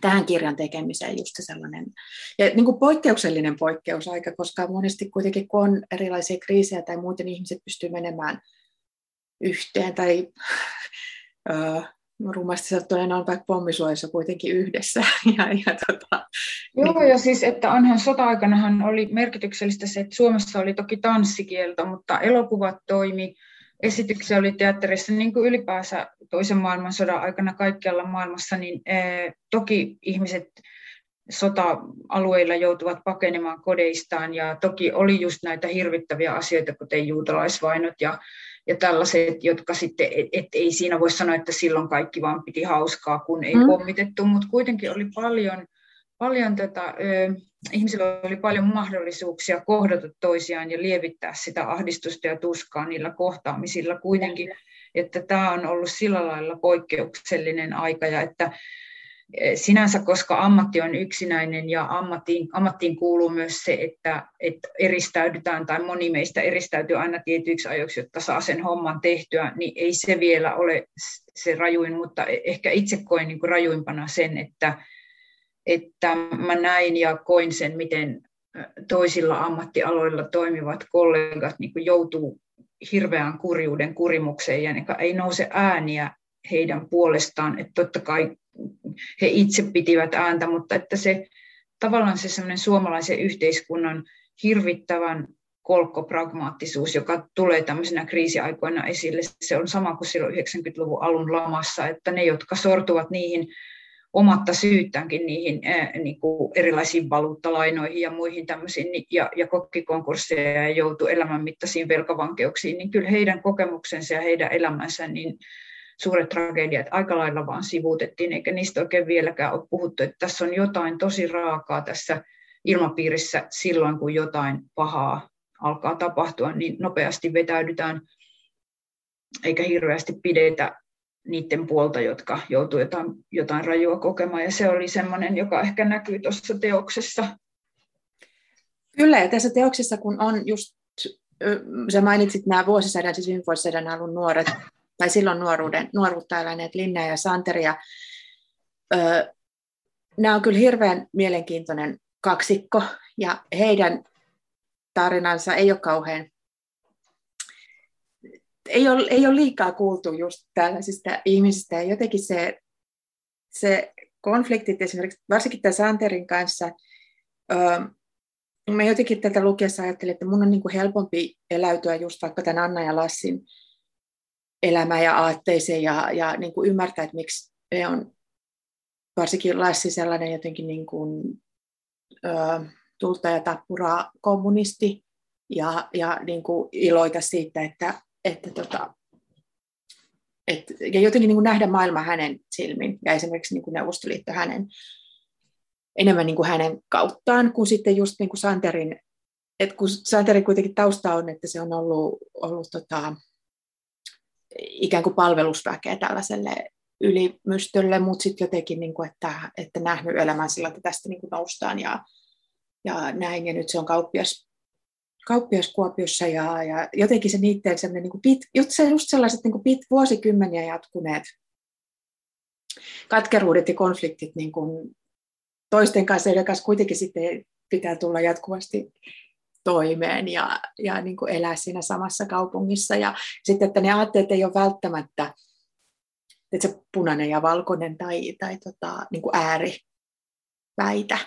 tähän kirjan tekemiseen just sellainen ja niin kuin poikkeuksellinen poikkeusaika, koska monesti kuitenkin kun on erilaisia kriisejä tai muuten ihmiset pystyy menemään yhteen tai rumasti sattuneena on vaikka pommisuojassa kuitenkin yhdessä. Ja, ja tota, Joo, niin. ja siis, että onhan sota-aikanahan oli merkityksellistä se, että Suomessa oli toki tanssikielto, mutta elokuvat toimi, esityksiä oli teatterissa niin kuin ylipäänsä toisen maailmansodan aikana kaikkialla maailmassa, niin eh, toki ihmiset sota-alueilla joutuvat pakenemaan kodeistaan ja toki oli just näitä hirvittäviä asioita, kuten juutalaisvainot ja, ja tällaiset, jotka sitten, et, et ei siinä voi sanoa, että silloin kaikki vaan piti hauskaa, kun ei mm. pommitettu, mutta kuitenkin oli paljon, paljon tätä, ö, ihmisillä oli paljon mahdollisuuksia kohdata toisiaan ja lievittää sitä ahdistusta ja tuskaa niillä kohtaamisilla kuitenkin, että tämä on ollut sillä lailla poikkeuksellinen aika ja että e, sinänsä, koska ammatti on yksinäinen ja ammattiin, ammattiin kuuluu myös se, että, että eristäydytään tai moni meistä eristäytyy aina tietyiksi ajoiksi, jotta saa sen homman tehtyä, niin ei se vielä ole se rajuin, mutta e, ehkä itse koin niin kuin rajuimpana sen, että, että mä näin ja koin sen, miten toisilla ammattialoilla toimivat kollegat niin joutuu hirveän kurjuuden kurimukseen ja ei nouse ääniä heidän puolestaan. Että totta kai he itse pitivät ääntä, mutta että se tavallaan se semmoinen suomalaisen yhteiskunnan hirvittävän kolkkopragmaattisuus, joka tulee tämmöisenä kriisiaikoina esille, se on sama kuin silloin 90-luvun alun lamassa, että ne, jotka sortuvat niihin omatta syyttäänkin niihin ää, niin kuin erilaisiin valuuttalainoihin ja muihin tämmöisiin, niin, ja, ja kokkikonkursseja ja joutui elämänmittaisiin velkavankeuksiin, niin kyllä heidän kokemuksensa ja heidän elämänsä, niin suuret tragediat aika lailla vaan sivuutettiin, eikä niistä oikein vieläkään ole puhuttu, että tässä on jotain tosi raakaa tässä ilmapiirissä silloin, kun jotain pahaa alkaa tapahtua, niin nopeasti vetäydytään eikä hirveästi pidetä niiden puolta, jotka joutuu jotain, jotain rajua kokemaan. Ja se oli semmoinen, joka ehkä näkyy tuossa teoksessa. Kyllä, ja tässä teoksessa, kun on just, sä mainitsit nämä vuosisadan, siis viime vuosisadan alun nuoret, tai silloin nuoruuden, nuoruutta eläneet Linna ja Santeri, ja, ö, nämä on kyllä hirveän mielenkiintoinen kaksikko, ja heidän tarinansa ei ole kauhean ei ole, ei ole liikaa kuultu just tällaisista ihmisistä. Jotenkin se, se konfliktit esimerkiksi, varsinkin tämän Santerin kanssa, öö, mä jotenkin tätä lukiessa ajattelin, että mun on niin kuin helpompi eläytyä just vaikka tämän Anna ja Lassin elämään ja aatteeseen ja, ja niin kuin ymmärtää, että miksi ne on varsinkin Lassi sellainen jotenkin niin kuin, öö, tulta ja tappura kommunisti ja, ja niin kuin iloita siitä, että, että tota, et, ja jotenkin niin kuin nähdä maailma hänen silmin ja esimerkiksi niin kuin Neuvostoliitto hänen, enemmän niin kuin hänen kauttaan kuin sitten just niin kuin Santerin, että kun Santerin kuitenkin tausta on, että se on ollut, ollut tota, ikään kuin palvelusväkeä tällaiselle ylimystölle, mutta sitten jotenkin, niin kuin, että, että nähnyt elämän sillä, että tästä niin kuin noustaan ja, ja näin, ja nyt se on kauppias kauppias Kuopiossa ja, ja jotenkin se niiden sellainen niin kuin pit, just, sellaiset niin kuin pit, vuosikymmeniä jatkuneet katkeruudet ja konfliktit niin kuin toisten kanssa, joiden kanssa kuitenkin sitten pitää tulla jatkuvasti toimeen ja, ja niin kuin elää siinä samassa kaupungissa. Ja sitten, että ne aatteet ei ole välttämättä että se punainen ja valkoinen tai, tai tota, niin kuin ääriväitä.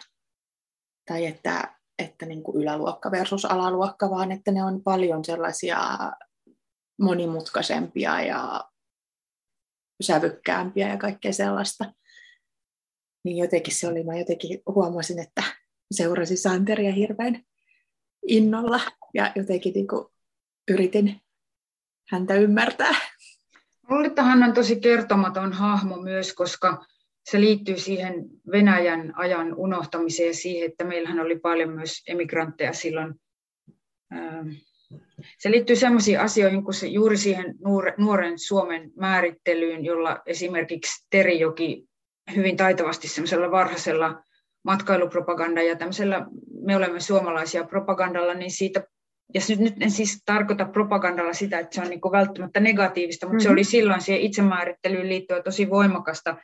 Tai että, että niin kuin yläluokka versus alaluokka, vaan että ne on paljon sellaisia monimutkaisempia ja sävykkäämpiä ja kaikkea sellaista. Niin jotenkin se oli, mä jotenkin huomasin, että seurasin Santeria hirveän innolla ja jotenkin niin kuin yritin häntä ymmärtää. Hän on tosi kertomaton hahmo myös, koska se liittyy siihen Venäjän ajan unohtamiseen ja siihen, että meillähän oli paljon myös emigrantteja silloin. Ähm, se liittyy sellaisiin asioihin kuin se, juuri siihen nuoren Suomen määrittelyyn, jolla esimerkiksi Terijoki hyvin taitavasti semmoisella varhaisella matkailupropaganda ja tämmöisellä me olemme suomalaisia propagandalla, niin siitä, ja nyt en siis tarkoita propagandalla sitä, että se on niin välttämättä negatiivista, mutta mm-hmm. se oli silloin siihen itsemäärittelyyn liittyen tosi voimakasta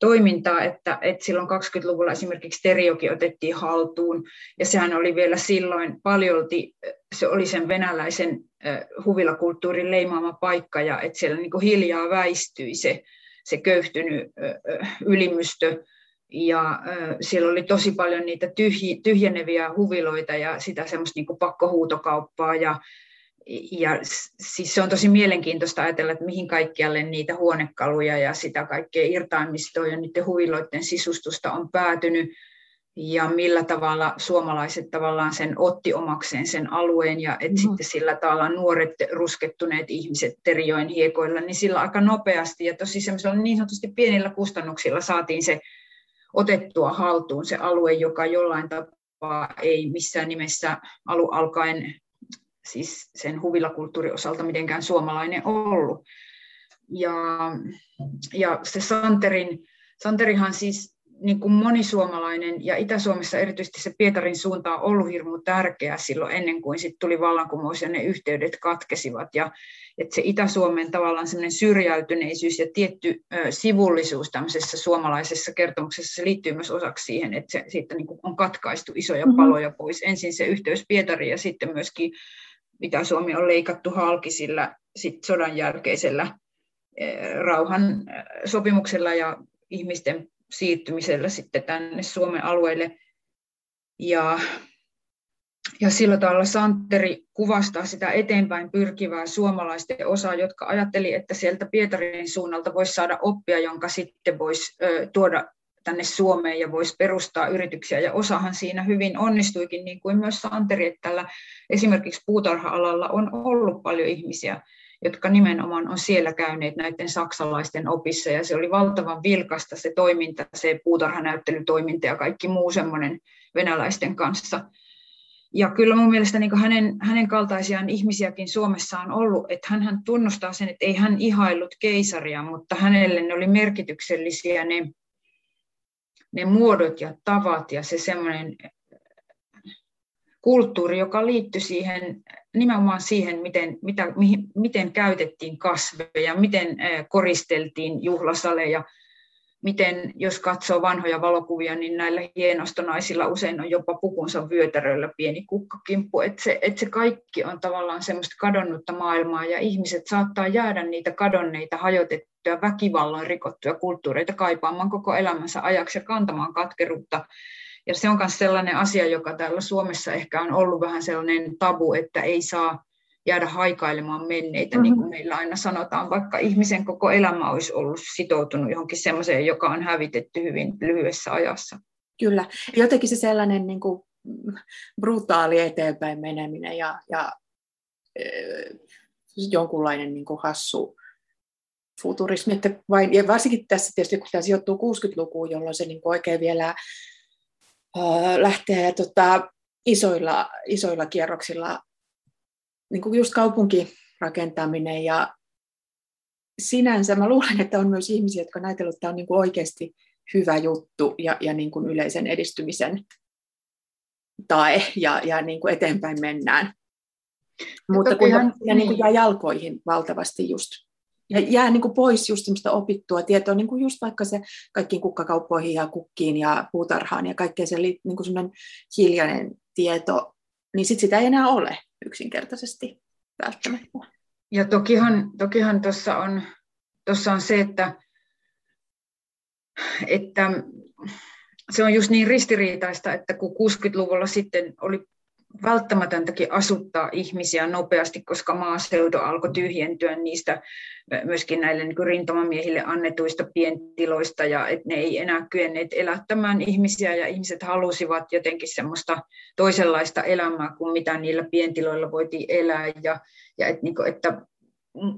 toimintaa, että, että silloin 20-luvulla esimerkiksi Terioki otettiin haltuun, ja sehän oli vielä silloin paljolti, se oli sen venäläisen huvilakulttuurin leimaama paikka, ja että siellä niin hiljaa väistyi se, se köyhtynyt ylimystö, ja siellä oli tosi paljon niitä tyhjeneviä huviloita ja sitä semmoista niin pakkohuutokauppaa, ja ja siis se on tosi mielenkiintoista ajatella, että mihin kaikkialle niitä huonekaluja ja sitä kaikkea irtaimistoa ja niiden huviloiden sisustusta on päätynyt ja millä tavalla suomalaiset tavallaan sen otti omakseen sen alueen ja että mm. sitten sillä tavalla nuoret ruskettuneet ihmiset Terijoen hiekoilla, niin sillä aika nopeasti ja tosi semmoisella niin sanotusti pienillä kustannuksilla saatiin se otettua haltuun se alue, joka jollain tapaa ei missään nimessä alu alkaen siis sen huvilakulttuurin osalta mitenkään suomalainen ollut. Ja, ja se Santerin, Santerihan siis niin kuin moni suomalainen ja Itä-Suomessa erityisesti se Pietarin suunta on ollut hirmu tärkeä silloin ennen kuin sitten tuli vallankumous ja ne yhteydet katkesivat. Ja että se Itä-Suomen tavallaan semmoinen syrjäytyneisyys ja tietty ö, sivullisuus tämmöisessä suomalaisessa kertomuksessa se liittyy myös osaksi siihen, että se, siitä niin kuin on katkaistu isoja mm-hmm. paloja pois. Ensin se yhteys Pietariin ja sitten myöskin mitä Suomi on leikattu halki sillä sit sodan jälkeisellä eh, rauhan eh, sopimuksella ja ihmisten siirtymisellä sitten tänne Suomen alueelle. Ja, ja sillä tavalla Santeri kuvastaa sitä eteenpäin pyrkivää suomalaisten osaa, jotka ajatteli, että sieltä Pietarin suunnalta voisi saada oppia, jonka sitten voisi tuoda tänne Suomeen ja voisi perustaa yrityksiä. Ja osahan siinä hyvin onnistuikin, niin kuin myös Santeri, että tällä esimerkiksi puutarha-alalla on ollut paljon ihmisiä, jotka nimenomaan on siellä käyneet näiden saksalaisten opissa. Ja se oli valtavan vilkasta se toiminta, se puutarhanäyttelytoiminta ja kaikki muu semmoinen venäläisten kanssa. Ja kyllä mun mielestä niin hänen, hänen kaltaisiaan ihmisiäkin Suomessa on ollut, että hän, tunnustaa sen, että ei hän ihailut keisaria, mutta hänelle ne oli merkityksellisiä ne, ne muodot ja tavat ja se semmoinen kulttuuri, joka liittyi siihen, nimenomaan siihen, miten, mitä, mihin, miten käytettiin kasveja, miten koristeltiin juhlasaleja, miten jos katsoo vanhoja valokuvia, niin näillä hienostonaisilla usein on jopa pukunsa vyötäröllä pieni kukkakimppu. Että se, et se kaikki on tavallaan semmoista kadonnutta maailmaa ja ihmiset saattaa jäädä niitä kadonneita, hajotettuja, väkivallan rikottuja kulttuureita kaipaamaan koko elämänsä ajaksi ja kantamaan katkeruutta. Ja se on myös sellainen asia, joka täällä Suomessa ehkä on ollut vähän sellainen tabu, että ei saa jäädä haikailemaan menneitä, mm-hmm. niin kuin meillä aina sanotaan, vaikka ihmisen koko elämä olisi ollut sitoutunut johonkin sellaiseen, joka on hävitetty hyvin lyhyessä ajassa. Kyllä. Jotenkin se sellainen niin kuin brutaali eteenpäin meneminen ja, ja e, jonkunlainen niin kuin hassu futurismi. Että vain, ja varsinkin tässä tietysti, kun tämä sijoittuu 60-lukuun, jolloin se niin kuin oikein vielä äh, lähtee tota, isoilla, isoilla kierroksilla niin kuin just kaupunkirakentaminen ja sinänsä mä luulen, että on myös ihmisiä, jotka ajatellut, että tämä on niin kuin oikeasti hyvä juttu ja, ja niin kuin yleisen edistymisen tae ja, ja niin kuin eteenpäin mennään. Mutta kun ihan, ja niin kuin jää jalkoihin valtavasti just. Ja jää niin kuin pois just semmoista opittua tietoa, niin kuin just vaikka se kaikkiin kukkakauppoihin ja kukkiin ja puutarhaan ja kaikkea se niin kuin hiljainen tieto, niin sitten sitä ei enää ole yksinkertaisesti välttämättä. Ja tokihan, tokihan tuossa on, tossa on se, että, että se on just niin ristiriitaista, että kun 60-luvulla sitten oli välttämätöntäkin asuttaa ihmisiä nopeasti, koska maaseutu alkoi tyhjentyä niistä myöskin näille niin rintamamiehille annetuista pientiloista ja että ne ei enää kyenneet elättämään ihmisiä ja ihmiset halusivat jotenkin semmoista toisenlaista elämää kuin mitä niillä pientiloilla voitiin elää ja, ja että, niin kuin, että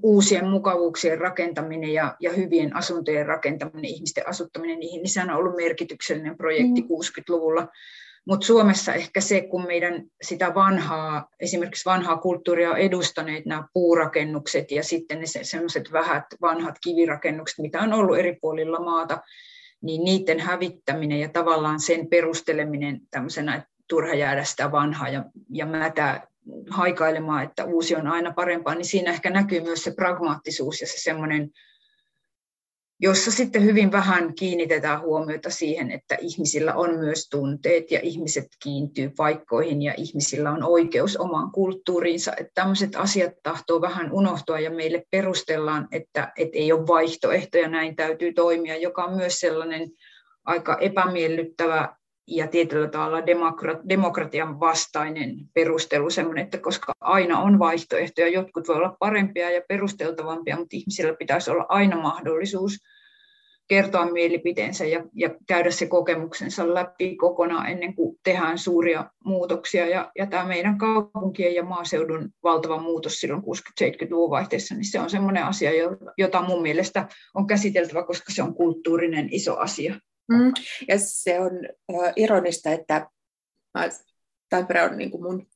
uusien mukavuuksien rakentaminen ja, ja hyvien asuntojen rakentaminen, ihmisten asuttaminen niihin, niin sehän on ollut merkityksellinen projekti mm. 60-luvulla. Mutta Suomessa ehkä se, kun meidän sitä vanhaa, esimerkiksi vanhaa kulttuuria on edustaneet nämä puurakennukset ja sitten ne sellaiset vähät vanhat kivirakennukset, mitä on ollut eri puolilla maata, niin niiden hävittäminen ja tavallaan sen perusteleminen tämmöisenä, että turha jäädä sitä vanhaa ja, ja mätä haikailemaan, että uusi on aina parempaa, niin siinä ehkä näkyy myös se pragmaattisuus ja se semmoinen jossa sitten hyvin vähän kiinnitetään huomiota siihen, että ihmisillä on myös tunteet ja ihmiset kiintyy paikkoihin ja ihmisillä on oikeus omaan kulttuuriinsa. Että tämmöiset asiat tahtoo vähän unohtua ja meille perustellaan, että, että ei ole vaihtoehtoja, näin täytyy toimia, joka on myös sellainen aika epämiellyttävä ja tietyllä tavalla demokratian vastainen perustelu, semmoinen, että koska aina on vaihtoehtoja, jotkut voi olla parempia ja perusteltavampia, mutta ihmisillä pitäisi olla aina mahdollisuus kertoa mielipiteensä ja, ja käydä se kokemuksensa läpi kokonaan ennen kuin tehdään suuria muutoksia. Ja, ja tämä meidän kaupunkien ja maaseudun valtava muutos silloin 60-70-luvun vaihteessa, niin se on sellainen asia, jota mun mielestä on käsiteltävä, koska se on kulttuurinen iso asia. Mm. Ja se on äh, ironista, että Tampere on niin kuin mun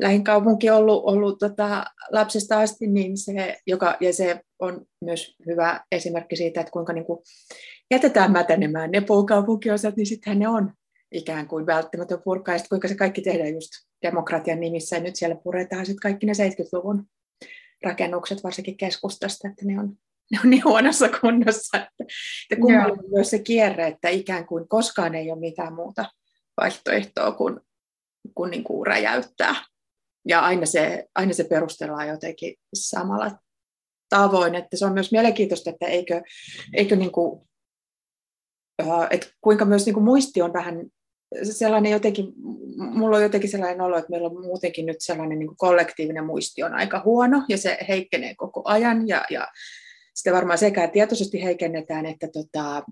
lähin kaupunki ollut, ollut tota, lapsesta asti, niin se, joka, ja se on myös hyvä esimerkki siitä, että kuinka niin kuin jätetään mätänemään ne puukaupunkiosat, niin sittenhän ne on ikään kuin välttämätön purkaa, ja kuinka se kaikki tehdään just demokratian nimissä, ja nyt siellä puretaan sitten kaikki ne 70-luvun rakennukset, varsinkin keskustasta, että ne on ne on niin huonossa kunnossa, että, että kummallinen yeah. myös se kierre, että ikään kuin koskaan ei ole mitään muuta vaihtoehtoa kuin, kuin, niin kuin räjäyttää. Ja aina se, aina se perustellaan jotenkin samalla tavoin, että se on myös mielenkiintoista, että eikö, eikö niin kuin, että kuinka myös niin kuin muisti on vähän sellainen jotenkin, mulla on jotenkin sellainen olo, että meillä on muutenkin nyt sellainen niin kuin kollektiivinen muisti on aika huono ja se heikkenee koko ajan ja, ja sitä varmaan sekä tietoisesti heikennetään, että tota,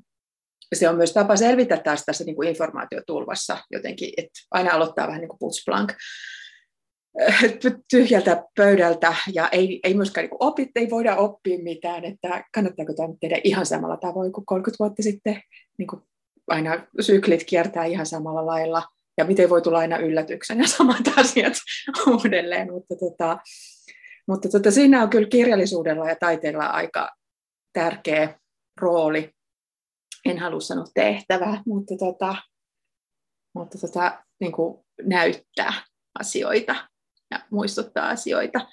se on myös tapa selvitä taas tässä niin kuin informaatiotulvassa jotenkin, että aina aloittaa vähän niin kuin putzblank äh, tyhjältä pöydältä ja ei, ei myöskään niin opi, ei voida oppia mitään, että kannattaako tämä tehdä ihan samalla tavoin kuin 30 vuotta sitten, niin kuin aina syklit kiertää ihan samalla lailla ja miten voi tulla aina yllätyksenä samat asiat uudelleen. Mutta, tota, mutta tota, siinä on kyllä kirjallisuudella ja taiteella aika tärkeä rooli. En halua sanoa tehtävää, mutta, tota, mutta tota, niin kuin näyttää asioita ja muistuttaa asioita.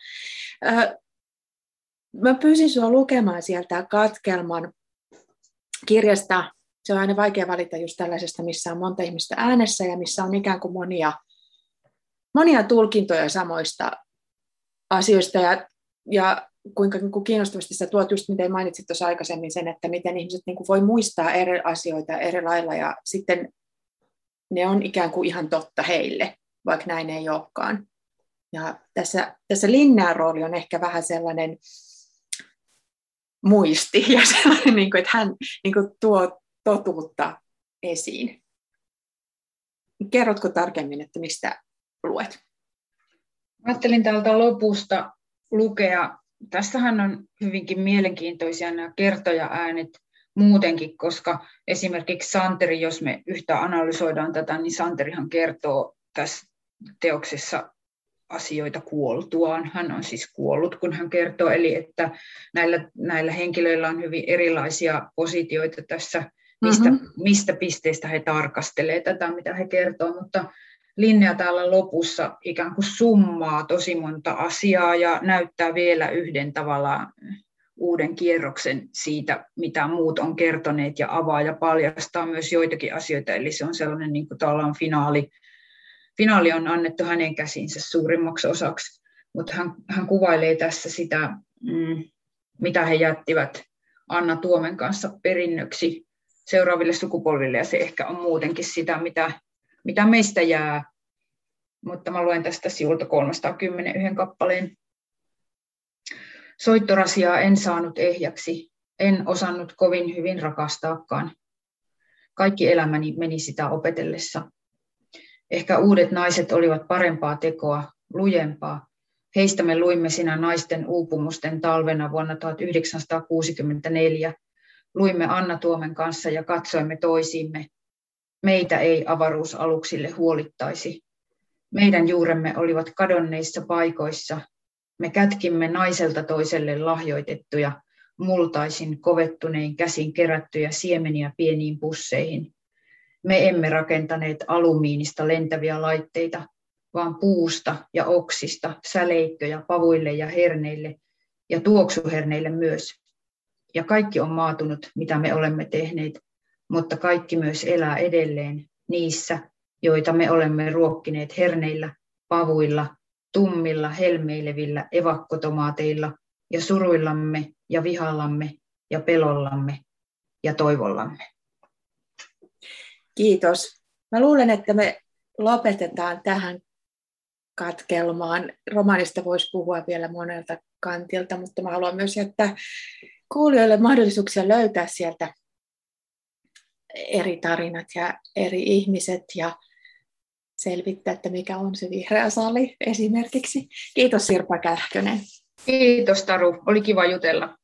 Mä pyysin sinua lukemaan sieltä katkelman kirjasta. Se on aina vaikea valita just tällaisesta, missä on monta ihmistä äänessä ja missä on ikään kuin monia, monia tulkintoja samoista asioista. Ja, ja kuinka niin kuin kiinnostavasti sä tuot just, miten mainitsit tuossa aikaisemmin sen, että miten ihmiset niin kuin voi muistaa eri asioita eri lailla ja sitten ne on ikään kuin ihan totta heille, vaikka näin ei olekaan. Ja tässä, tässä Linnään rooli on ehkä vähän sellainen muisti ja sellainen, niin kuin, että hän niin kuin, tuo totuutta esiin. Kerrotko tarkemmin, että mistä luet? Ajattelin täältä lopusta lukea. Tässähän on hyvinkin mielenkiintoisia nämä kertoja-äänet muutenkin, koska esimerkiksi Santeri, jos me yhtä analysoidaan tätä, niin Santerihan kertoo tässä teoksessa asioita kuoltuaan. Hän on siis kuollut, kun hän kertoo, eli että näillä, näillä henkilöillä on hyvin erilaisia positioita tässä, mistä, mm-hmm. mistä pisteistä he tarkastelee tätä, mitä he kertoo, mutta Linnea täällä lopussa ikään kuin summaa tosi monta asiaa ja näyttää vielä yhden tavallaan uuden kierroksen siitä, mitä muut on kertoneet ja avaa ja paljastaa myös joitakin asioita. Eli se on sellainen niin kuin finaali, finaali on annettu hänen käsinsä suurimmaksi osaksi, mutta hän, hän kuvailee tässä sitä, mm, mitä he jättivät Anna Tuomen kanssa perinnöksi seuraaville sukupolville, ja se ehkä on muutenkin sitä, mitä, mitä meistä jää. Mutta mä luen tästä sivulta 310 yhden kappaleen. Soittorasiaa en saanut ehjäksi, en osannut kovin hyvin rakastaakaan. Kaikki elämäni meni sitä opetellessa. Ehkä uudet naiset olivat parempaa tekoa, lujempaa. Heistä me luimme sinä naisten uupumusten talvena vuonna 1964. Luimme Anna Tuomen kanssa ja katsoimme toisiimme. Meitä ei avaruusaluksille huolittaisi. Meidän juuremme olivat kadonneissa paikoissa. Me kätkimme naiselta toiselle lahjoitettuja, multaisin kovettunein käsin kerättyjä siemeniä pieniin pusseihin. Me emme rakentaneet alumiinista lentäviä laitteita, vaan puusta ja oksista säleikköjä pavuille ja herneille ja tuoksuherneille myös. Ja kaikki on maatunut, mitä me olemme tehneet, mutta kaikki myös elää edelleen niissä, joita me olemme ruokkineet herneillä, pavuilla, tummilla, helmeilevillä evakkotomaateilla ja suruillamme ja vihallamme ja pelollamme ja toivollamme. Kiitos. Mä luulen, että me lopetetaan tähän katkelmaan. Romanista voisi puhua vielä monelta kantilta, mutta mä haluan myös jättää kuulijoille mahdollisuuksia löytää sieltä eri tarinat ja eri ihmiset ja selvittää, että mikä on se vihreä sali esimerkiksi. Kiitos Sirpa Kähkönen. Kiitos Taru, oli kiva jutella.